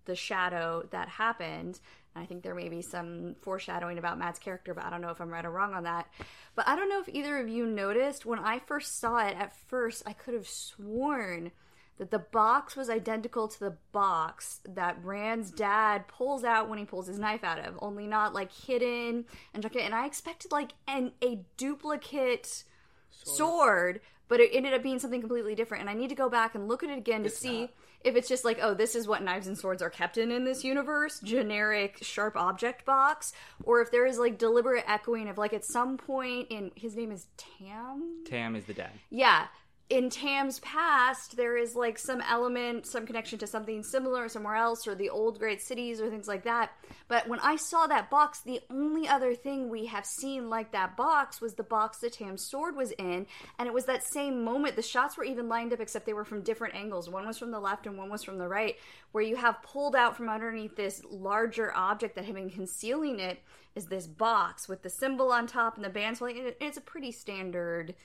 the shadow that happened. And I think there may be some foreshadowing about Matt's character, but I don't know if I'm right or wrong on that. But I don't know if either of you noticed when I first saw it. At first, I could have sworn that the box was identical to the box that Rand's dad pulls out when he pulls his knife out of, only not like hidden and junket. And I expected like an a duplicate sword. but it ended up being something completely different. And I need to go back and look at it again to see not. If it's just like, oh, this is what knives and swords are kept in in this universe, generic sharp object box, or if there is like deliberate echoing of like at some point in his name is Tam. Tam is the dad. Yeah. In Tam's past, there is like some element, some connection to something similar somewhere else, or the old great cities, or things like that. But when I saw that box, the only other thing we have seen like that box was the box that Tam's sword was in. And it was that same moment. The shots were even lined up, except they were from different angles. One was from the left and one was from the right, where you have pulled out from underneath this larger object that had been concealing it is this box with the symbol on top and the bands It's a pretty standard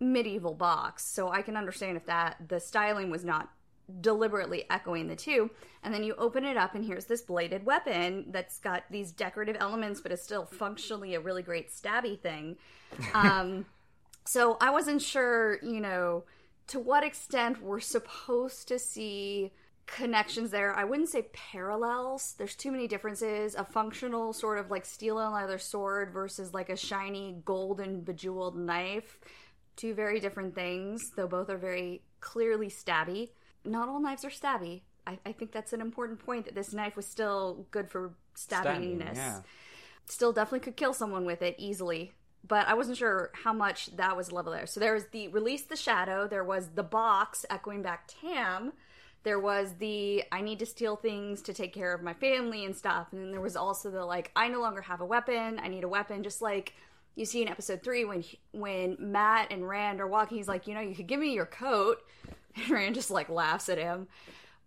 medieval box, so I can understand if that the styling was not deliberately echoing the two. And then you open it up, and here's this bladed weapon that's got these decorative elements, but is still functionally a really great stabby thing. [laughs] Um, so I wasn't sure, you know, to what extent we're supposed to see connections there. I wouldn't say parallels. There's too many differences. A functional sort of like steel and leather sword versus like a shiny golden bejeweled knife. Two very different things, though both are very clearly stabby. Not all knives are stabby. I, I think that's an important point that this knife was still good for Stabbing, stabbingness yeah. still definitely could kill someone with it easily but i wasn't sure how much that was level there so there was the release the shadow there was the box echoing back tam there was the i need to steal things to take care of my family and stuff and then there was also the like i no longer have a weapon i need a weapon just like you see in episode three when when matt and rand are walking he's like you know you could give me your coat. [laughs] And rand just like laughs at him.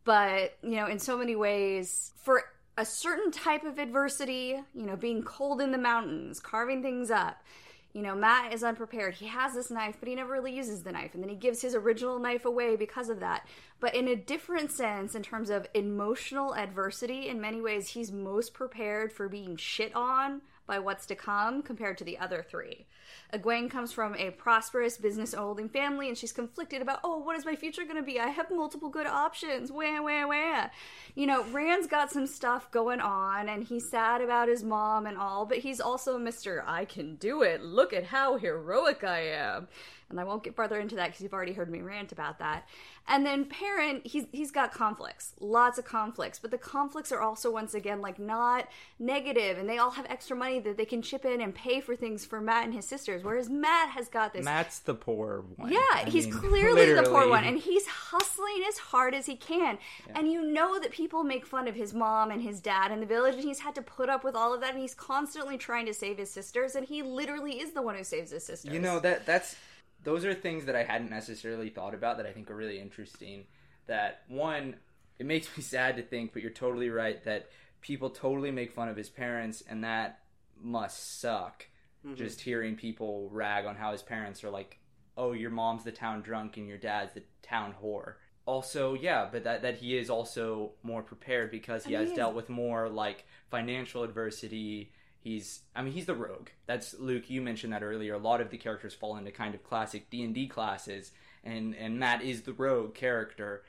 But you know in so many ways for a certain type of adversity you know being cold in the mountains carving things up you know matt is unprepared. He has this knife but he never really uses the knife. And then he gives his original knife away because of that. But in a different sense in terms of emotional adversity in many ways he's most prepared for being shit on by what's to come compared to the other three. Egwene comes from a prosperous business holding family and she's conflicted about, oh, what is my future going to be? I have multiple good options. Wah, wah, wah. You know, Rand's got some stuff going on and he's sad about his mom and all, but he's also a Mr. I can do it. Look at how heroic I am. And I won't get further into that because you've already heard me rant about that. And then Perrin, he's he's got conflicts, lots of conflicts, but the conflicts are also once again like not negative, and they all have extra money that they can chip in and pay for things for Matt and his sisters. Whereas Matt has got this Matt's the poor one. yeah, I he's mean, [laughs] clearly the poor one, and he's hustling as hard as he can. And you know that people make fun of his mom and his dad in the village, and he's had to put up with all of that, and he's constantly trying to save his sisters, and he literally is the one who saves his sisters. You know that that's those are things that I hadn't necessarily thought about that I think are really interesting. That one, it makes me [laughs] sad to think, but you're totally right that people totally make fun of his parents, and that must suck. Mm-hmm. Just hearing people rag on how his parents are like, "Oh, your mom's the town drunk and your dad's the town whore." Also, yeah, but that that he is also more prepared because he I has mean- dealt with more like financial adversity. He's, I mean, he's the rogue. That's Luke. You mentioned that earlier. A lot of the characters fall into kind of classic D and D classes, and and Matt is the rogue character.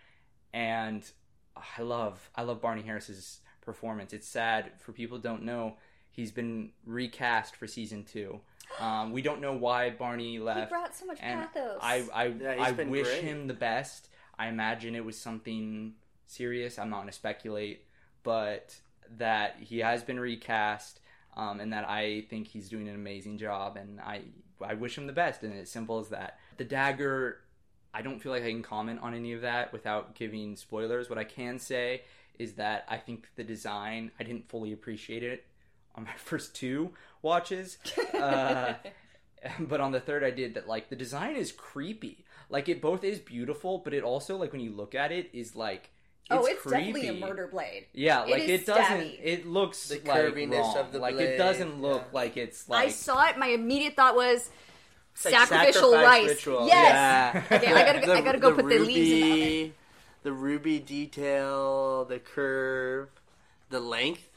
And ah, I love, I love Barney Harris's performance. It's sad for people who don't know he's been recast for season two. Um, we don't know why Barney left. He brought so much and pathos. I I, Yeah, I wish great. him the best. I imagine it was something serious. I'm not going to speculate, but that he has been recast, um, and that I think he's doing an amazing job, and I I wish him the best. And it's simple as that. The dagger, I don't feel like I can comment on any of that without giving spoilers. What I can say is that I think the design I didn't fully appreciate it on my [laughs] first two watches. Uh, [laughs] but on the third I did that like the design is creepy. Like it both is beautiful, but it also like when you look at it is like oh, it's creepy. definitely a murder blade. Yeah, like is it, doesn't. stabby. It looks The like curviness wrong. of the like blade, it doesn't look yeah. like it's like I saw it. My immediate thought was like sacrificial sacrifice rice. ritual. Yes. Yeah. Okay, I gotta, I gotta go put the leaves in the oven. ruby, the ruby detail, the curve, the length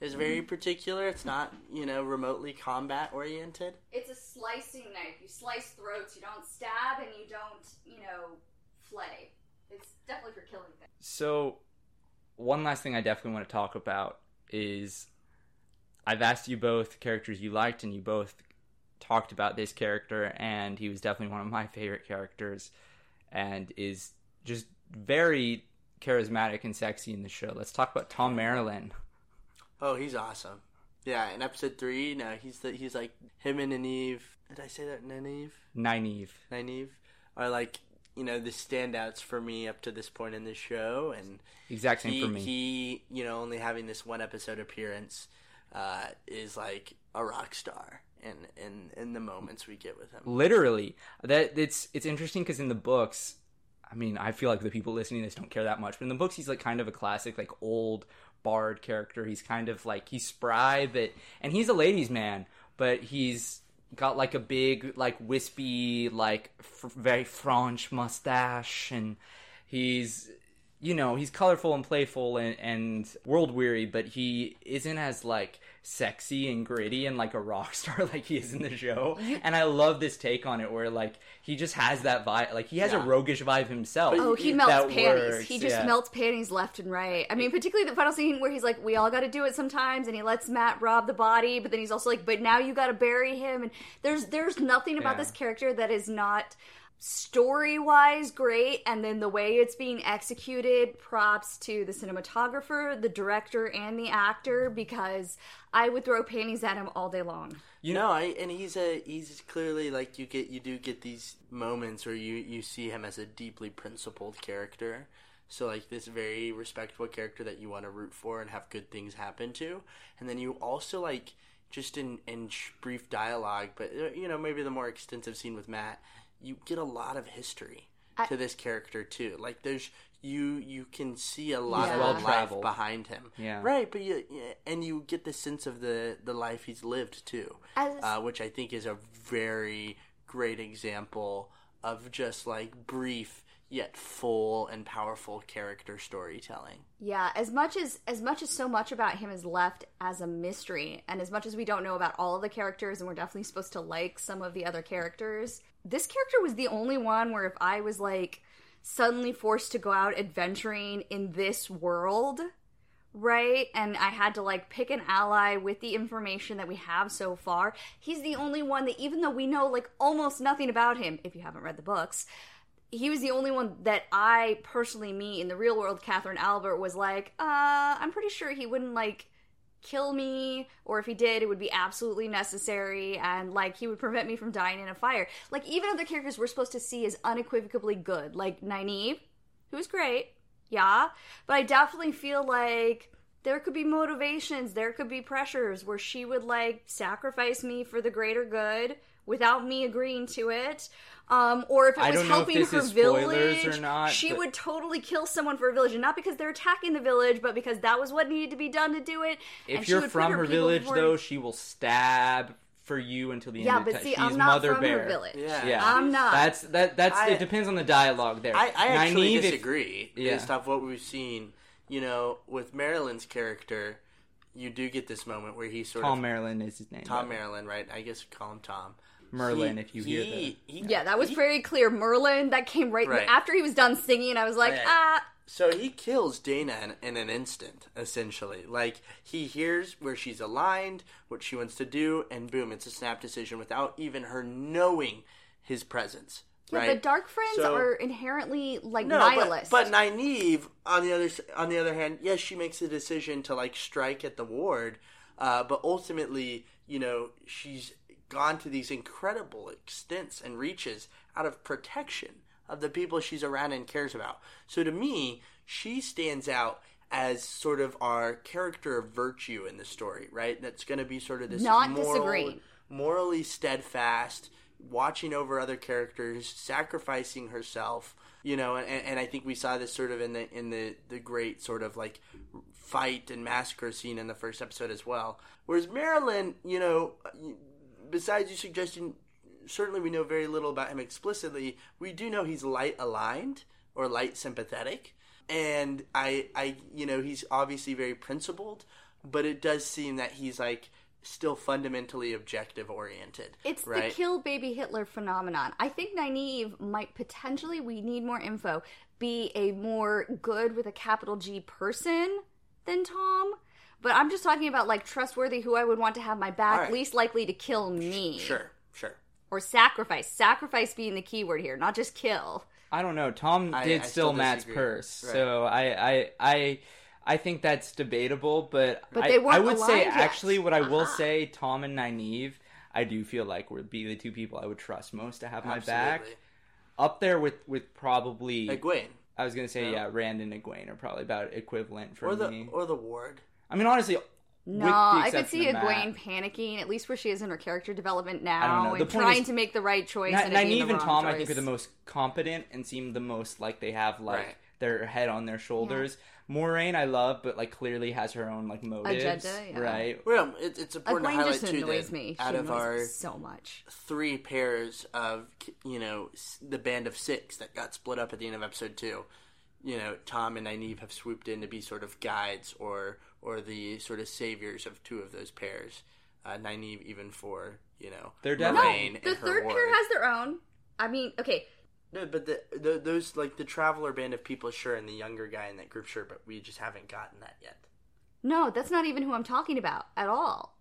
is very Mm-hmm. particular. It's not, you know, remotely combat oriented. It's a slicing knife. You slice throats. You don't stab, and you don't, you know, flay. It's definitely for killing things. So, one last thing I definitely want to talk about is I've asked you both characters you liked, and you both talked about this character, and he was definitely one of my [laughs] favorite characters, and is just very charismatic and sexy in the show. Let's talk about Tom Merrilin. Oh, he's awesome. Yeah, in episode three, no, he's the he's like him and Nynaeve. Did I say that Nynaeve? Nynaeve. Nynaeve are like you know the standouts for me up to this point in the show, and Exact same he, for me. he you know only having this one episode appearance uh, is like a rock star in in in the moments we get with him. literally that it's it's interesting because in the books i mean i feel like the people listening to this don't care that much but in the books he's like kind of a classic like old bard character. He's kind of like he's spry but and he's a ladies man but he's got like a big like wispy like very french mustache and he's you know he's colorful and playful and, and world weary but he isn't as like sexy and gritty and like a rock [laughs] star like he is in the show and i love this take on it where like he just has that vibe like he has a roguish vibe himself Oh, he melts panties. works, he just yeah. melts panties left and right. I mean, particularly the final scene where he's like, "We all got to do it sometimes," and he lets Matt rob the body, but then he's also like, "But now you got to bury him." And there's there's nothing about Yeah. this character that is not story wise great and then the way it's being executed props to the cinematographer the director and the actor because i would throw panties at him all day long You know, I and he's a he's clearly like you get you do get these moments where you you see him as a deeply principled character. So like this very respectable character that you want to root for and have good things happen to, and then you also like just in in brief dialogue, but you know maybe the more extensive scene with Matt, you get a lot of history I- to this character too. Like there's you you can see a lot Yeah. of life Well-traveled. behind him. Yeah. Right, but you yeah, and you get the sense of the the life he's lived too As- uh, which I think is a very great example of just like brief yet full and powerful character storytelling. Yeah, as much as as much as so much about him is left as a mystery, and as much as we don't know about all of the characters, and we're definitely supposed to like some of the other characters, this character was the only one where if I was like suddenly forced to go out adventuring in this world, right, and I had to like pick an ally with the information that we have so far, he's the only one that even though we know like almost nothing about him, if you haven't read the books, he was the only one that I personally meet in the real world. Catherine Albert was like, uh, I'm pretty sure he wouldn't like kill me, or if he did, it would be absolutely necessary, and like he would prevent me from dying in a fire. Like even other characters we're supposed to see as unequivocally good, like Nynaeve, who's great, yeah, but I definitely feel like there could be motivations, there could be pressures where she would like sacrifice me for the greater good without me agreeing to it. Um, or if it I was don't know if helping this her is village, or not, she but- would totally kill someone for a village, and not because they're attacking the village, but because that was what needed to be done to do it. if she you're would put from her people village before- though she will stab for you until the yeah, end of but time see, she's I'm not mother from bear her village. Yeah. yeah I'm not. that's that that's I- it depends on the dialogue there I, I actually Nynaeve, if- disagree Yeah. based off what we've seen. You know, with Merrilin's character, you do get this moment where he sort Tom of Tom Merrilin is his name Tom by the way. Merrilin, right? I guess call him Tom. Merlin, He- if you hear he- he- Yeah, that was he- very clear. Merlin, that came right, Right. after he was done singing. I was like, Right. ah, So he kills Dana in, in an instant, essentially. Like he hears where she's aligned, what she wants to do, and boom, it's a snap decision without even her knowing his presence. Yeah, right? but dark friends So- are inherently like no, nihilist. But, but Nynaeve, on the other on the other hand, yes, she makes a decision to like strike at the ward, uh, but ultimately, you know, she's gone to these incredible extents and reaches out of protection of the people she's around and cares about. So to me, she stands out as sort of our character of virtue in the story, right? That's going to be sort of this Not moral, disagreeing. morally steadfast, watching over other characters, sacrificing herself. You know, and, and I think we saw this sort of in the in the the great sort of like fight and massacre scene in the first episode as well. Whereas Marilyn, you know, besides you suggesting, certainly we know very little about him explicitly. We do know he's light aligned or light sympathetic, and I, I, you know, he's obviously very principled, but it does seem that he's like still fundamentally objective oriented. It's right? the kill baby Hitler phenomenon. I think Nynaeve might potentially, we need more info, be a more good with a capital G person than Tom. But I'm just talking about like trustworthy, who I would want to have my back, All right. least likely to kill me. Sure, sure. Or sacrifice. Sacrifice being the key word here, not just kill. I don't know. Tom I- did I steal Matt's disagree. purse, Right. so I, I, I, I think that's debatable. But, But I, they weren't I would say yet. actually, what I will ah. say, Tom and Nynaeve, I do feel like would be the two people I would trust most to have my back. Up there with with probably. Egwene. I was gonna say Yeah. yeah, Rand and Egwene are probably about equivalent for Or the me. or the ward. I mean, honestly, No, I could see of Matt, Egwene panicking, at least where she is in her character development now, and trying is- to make the right choice. Ny- and it Nynaeve and wrong Tom, I think, are the most competent and seem the most like they have like Right. their head on their shoulders. Moiraine, I love, but like clearly has her own like motives, Agenda, yeah. right? Well, it, it's important to Egwene highlight just too annoys that me. She out of our so much. three pairs of you know the band of six that got split up at the end of episode two, you know Tom and Nynaeve have swooped in to be sort of guides or or the sort of saviors of two of those pairs. Uh, Nynaeve even for you know They're definitely- Moiraine the third ward. pair has their own. I mean, okay, No, but the, the those like the traveler band of people, sure, and the younger guy in that group, sure, but we just haven't gotten that yet. no, that's not even who I'm talking about at all.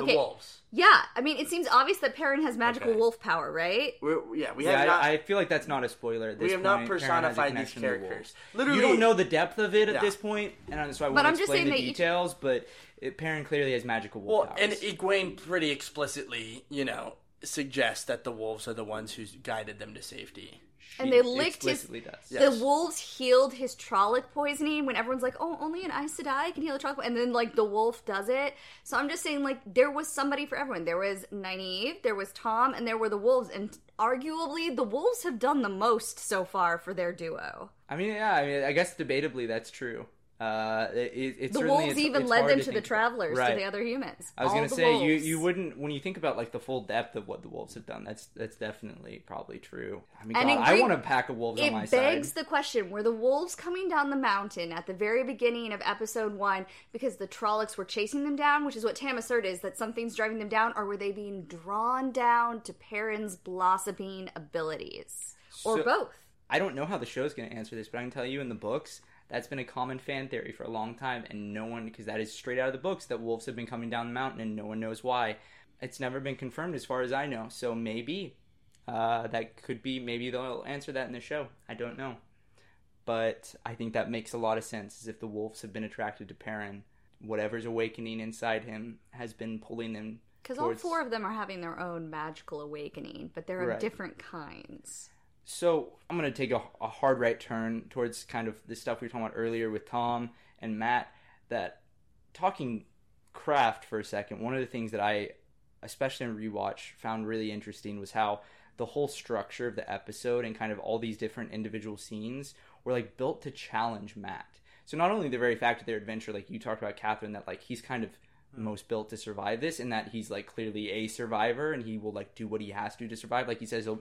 The Okay. wolves. Yeah, I mean, it seems obvious that Perrin has magical Okay. wolf power, right? We're, yeah, we Yeah, have not. I, I feel like that's not a spoiler. At this we have not point. Perrin has a personified these connection to wolves. characters. Literally, You don't know the depth of it at Yeah. this point, and so I But won't I'm explain saying the that each- details. But it, Perrin clearly has magical wolf Well, powers. and Egwene pretty explicitly, you know, suggests that the wolves are the ones who guided them to safety. She and they licked his- explicitly does. Yes. The wolves healed his Trolloc poisoning when everyone's like, "Oh, only an Aes Sedai can heal the Trolloc," and then like the wolf does it. So I'm just saying, like, there was somebody for everyone. There was Nynaeve, there was Tom, and there were the wolves. And arguably, the wolves have done the most so far for their duo. I mean, yeah, I mean, I guess debatably that's true. Uh, it, it's The wolves it's- even it's led them to to the travelers, Right. to the other humans. I was gonna say you wolves. you wouldn't when you think about like the full depth of what the wolves have done. That's that's definitely probably true. I mean, God, in I want a pack of wolves on my side. It begs the question: Were the wolves coming down the mountain at the very beginning of episode one because the Trollocs were chasing them down, which is what Tam asserted is that something's driving them down, or were they being drawn down to Perrin's blossoming abilities, or So- both? I don't know how the show's going to answer this, but I can tell you in the books that's been a common fan theory for a long time, and no one because that is straight out of the books that wolves have been coming down the mountain, and no one knows why. It's never been confirmed as far as I know. So maybe uh, that could be. Maybe they'll answer that in the show. I don't know, but I think that makes a lot of sense. As if the wolves have been attracted to Perrin, whatever's awakening inside him has been pulling them. Because all four of them are having their own magical awakening, but they're of Right. different kinds. So I'm gonna take a, a hard right turn towards kind of the stuff we were talking about earlier with Tom and Matt. That talking craft for a second. One of the things that I, especially in rewatch, found really interesting was how the whole structure of the episode and kind of all these different individual scenes were like built to challenge Matt. So not only the very fact of their adventure, like you talked about Catherine, that like he's kind of mm. most built to survive this, and that he's like clearly a survivor, and he will like do what he has to to survive. Like he says, he'll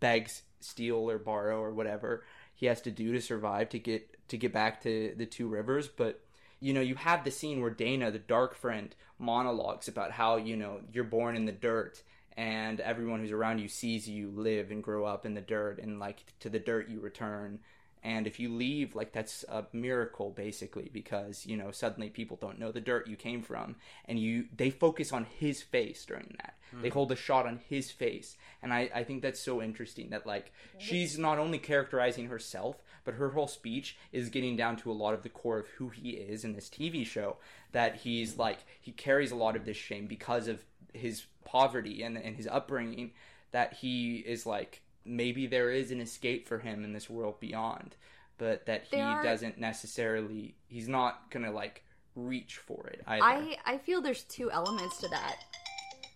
begs, steal, or borrow, or whatever he has to do to survive to get to get back to the two rivers. But you know, you have the scene where Dana, the dark friend, monologues about how you know you're born in the dirt. And everyone who's around you sees you live and grow up in the dirt, and like to the dirt you return and if you leave like that's a miracle basically because you know suddenly people don't know the dirt you came from and you they focus on his face during that. They mm-hmm. hold a shot on his face. And I, I think that's so interesting that like she's not only characterizing herself but her whole speech is getting down to a lot of the core of who he is in this tv show that he's mm-hmm. like he carries a lot of this shame because of his poverty and, and his upbringing that he is like maybe there is an escape for him in this world beyond but that he are- doesn't necessarily he's not gonna like reach for it either. I I feel there's two elements to that.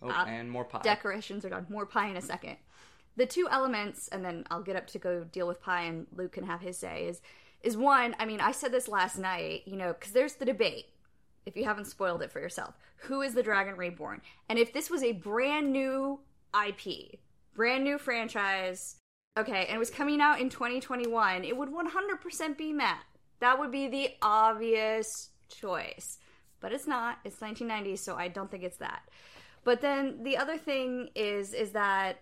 oh, uh, and more pie Decorations are done. More pie in a second. The two elements, and then I'll get up to go deal with pie, and Luke can have his say. Is is one? I mean, I said this last night. You know, because there's the debate. If you haven't spoiled it for yourself, who is the Dragon Reborn? And if this was a brand new IP, brand new franchise, okay, and it was coming out in 2021, it would 100% be Matt. That would be the obvious choice. But it's not. It's 1990, so I don't think it's that. But then the other thing is is that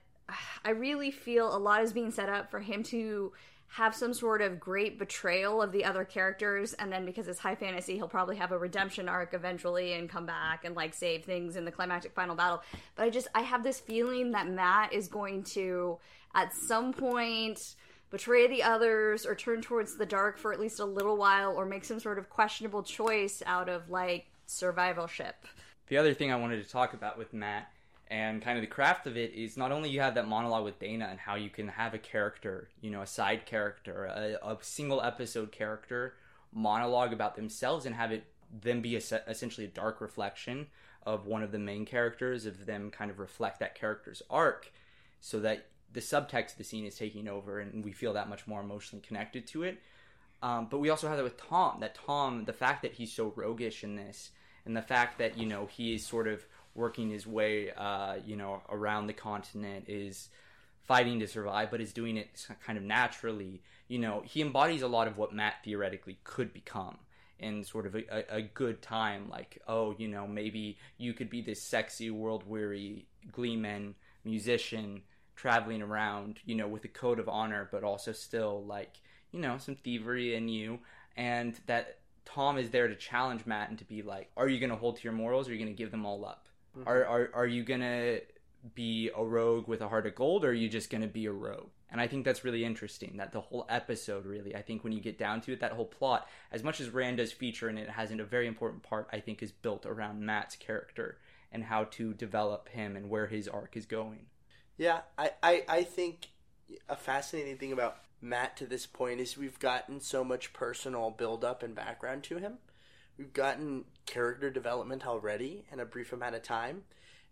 I really feel a lot is being set up for him to have some sort of great betrayal of the other characters and then because it's high fantasy he'll probably have a redemption arc eventually and come back and like save things in the climactic final battle. But i just i have this feeling that matt is going to at some point betray the others or turn towards the dark for at least a little while or make some sort of questionable choice out of like survivalship. The other thing I wanted to talk about with Matt and kind of the craft of it is not only you have that monologue with Dana and how you can have a character, you know, a side character, a, a single episode character monologue about themselves and have it then be a, essentially a dark reflection of one of the main characters, of them kind of reflect that character's arc so that the subtext of the scene is taking over and we feel that much more emotionally connected to it. Um, but we also have that with Tom, that Tom, the fact that he's so roguish in this and the fact that you know he is sort of working his way uh, you know around the continent is fighting to survive but is doing it kind of naturally you know he embodies a lot of what matt theoretically could become in sort of a, a, good time like oh you know maybe you could be this sexy world weary gleeman musician traveling around you know with a code of honor but also still like you know some thievery in you and that Tom is there to challenge Matt and to be like, are you going to hold to your morals or are you going to give them all up? Mm-hmm. Are, are, are you going to be a rogue with a heart of gold or are you just going to be a rogue? And I think that's really interesting that the whole episode, really, I think when you get down to it, that whole plot, as much as Rand does feature in it, has a very important part, I think, is built around Matt's character and how to develop him and where his arc is going. Yeah, I, I, I think a fascinating thing about Matt to this point is we've gotten so much personal build up and background to him. We've gotten character development already in a brief amount of time.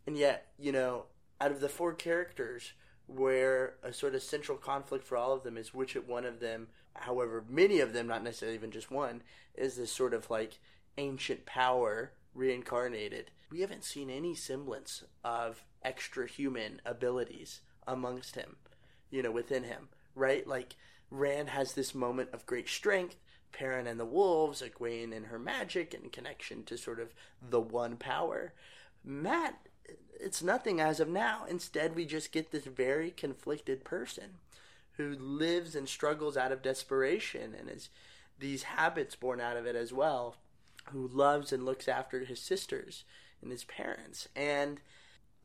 And yet, you know, out of the four characters, where a sort of central conflict for all of them is which one of them, however many of them, not necessarily even just one, is this sort of like ancient power reincarnated. We haven't seen any semblance of extra human abilities amongst him, you know, within him right? Like Rand has this moment of great strength. Perrin and the wolves, Egwene and her magic and connection to sort of the one power. Matt, it's nothing as of now. Instead, we just get this very conflicted person who lives and struggles out of desperation and is these habits born out of it as well, who loves and looks after his sisters and his parents. And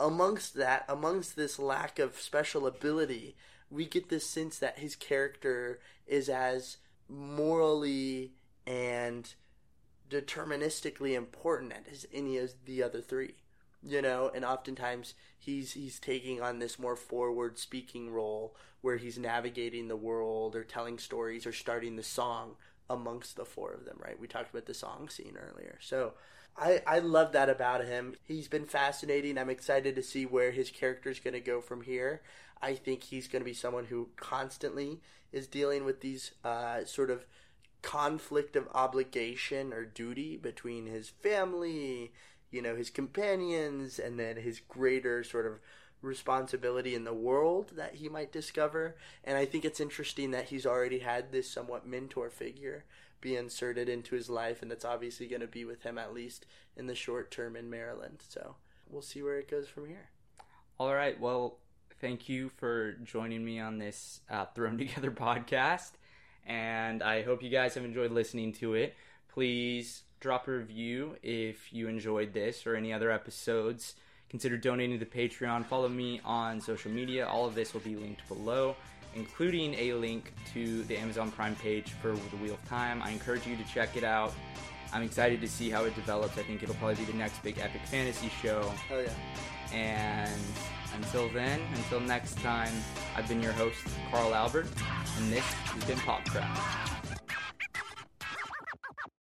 amongst that, amongst this lack of special ability, we get this sense that his character is as morally and deterministically important as any of the other three you know and oftentimes he's he's taking on this more forward speaking role where he's navigating the world or telling stories or starting the song amongst the four of them right we talked about the song scene earlier so I, I love that about him. He's been fascinating. I'm excited to see where his character is going to go from here. I think he's going to be someone who constantly is dealing with these uh, sort of conflict of obligation or duty between his family, you know, his companions, and then his greater sort of responsibility in the world that he might discover. And I think it's interesting that he's already had this somewhat mentor figure be inserted into his life, and that's obviously going to be with him at least in the short term in Merrilin. So we'll see where it goes from here. All right. Well, thank you for joining me on this uh, Thrown [laughs] Together podcast. and I hope you guys have enjoyed listening to it. Please drop a review if you enjoyed this or any other episodes. Consider donating to the Patreon. Follow me on social media. All of this will be linked below, including a link to the Amazon Prime page for The Wheel of Time. I encourage you to check it out. I'm excited to see how it develops. I think it'll probably be the next big epic fantasy show. Hell yeah. And until then, until next time, I've been your host, Carl Albert, and this has been Popcraft.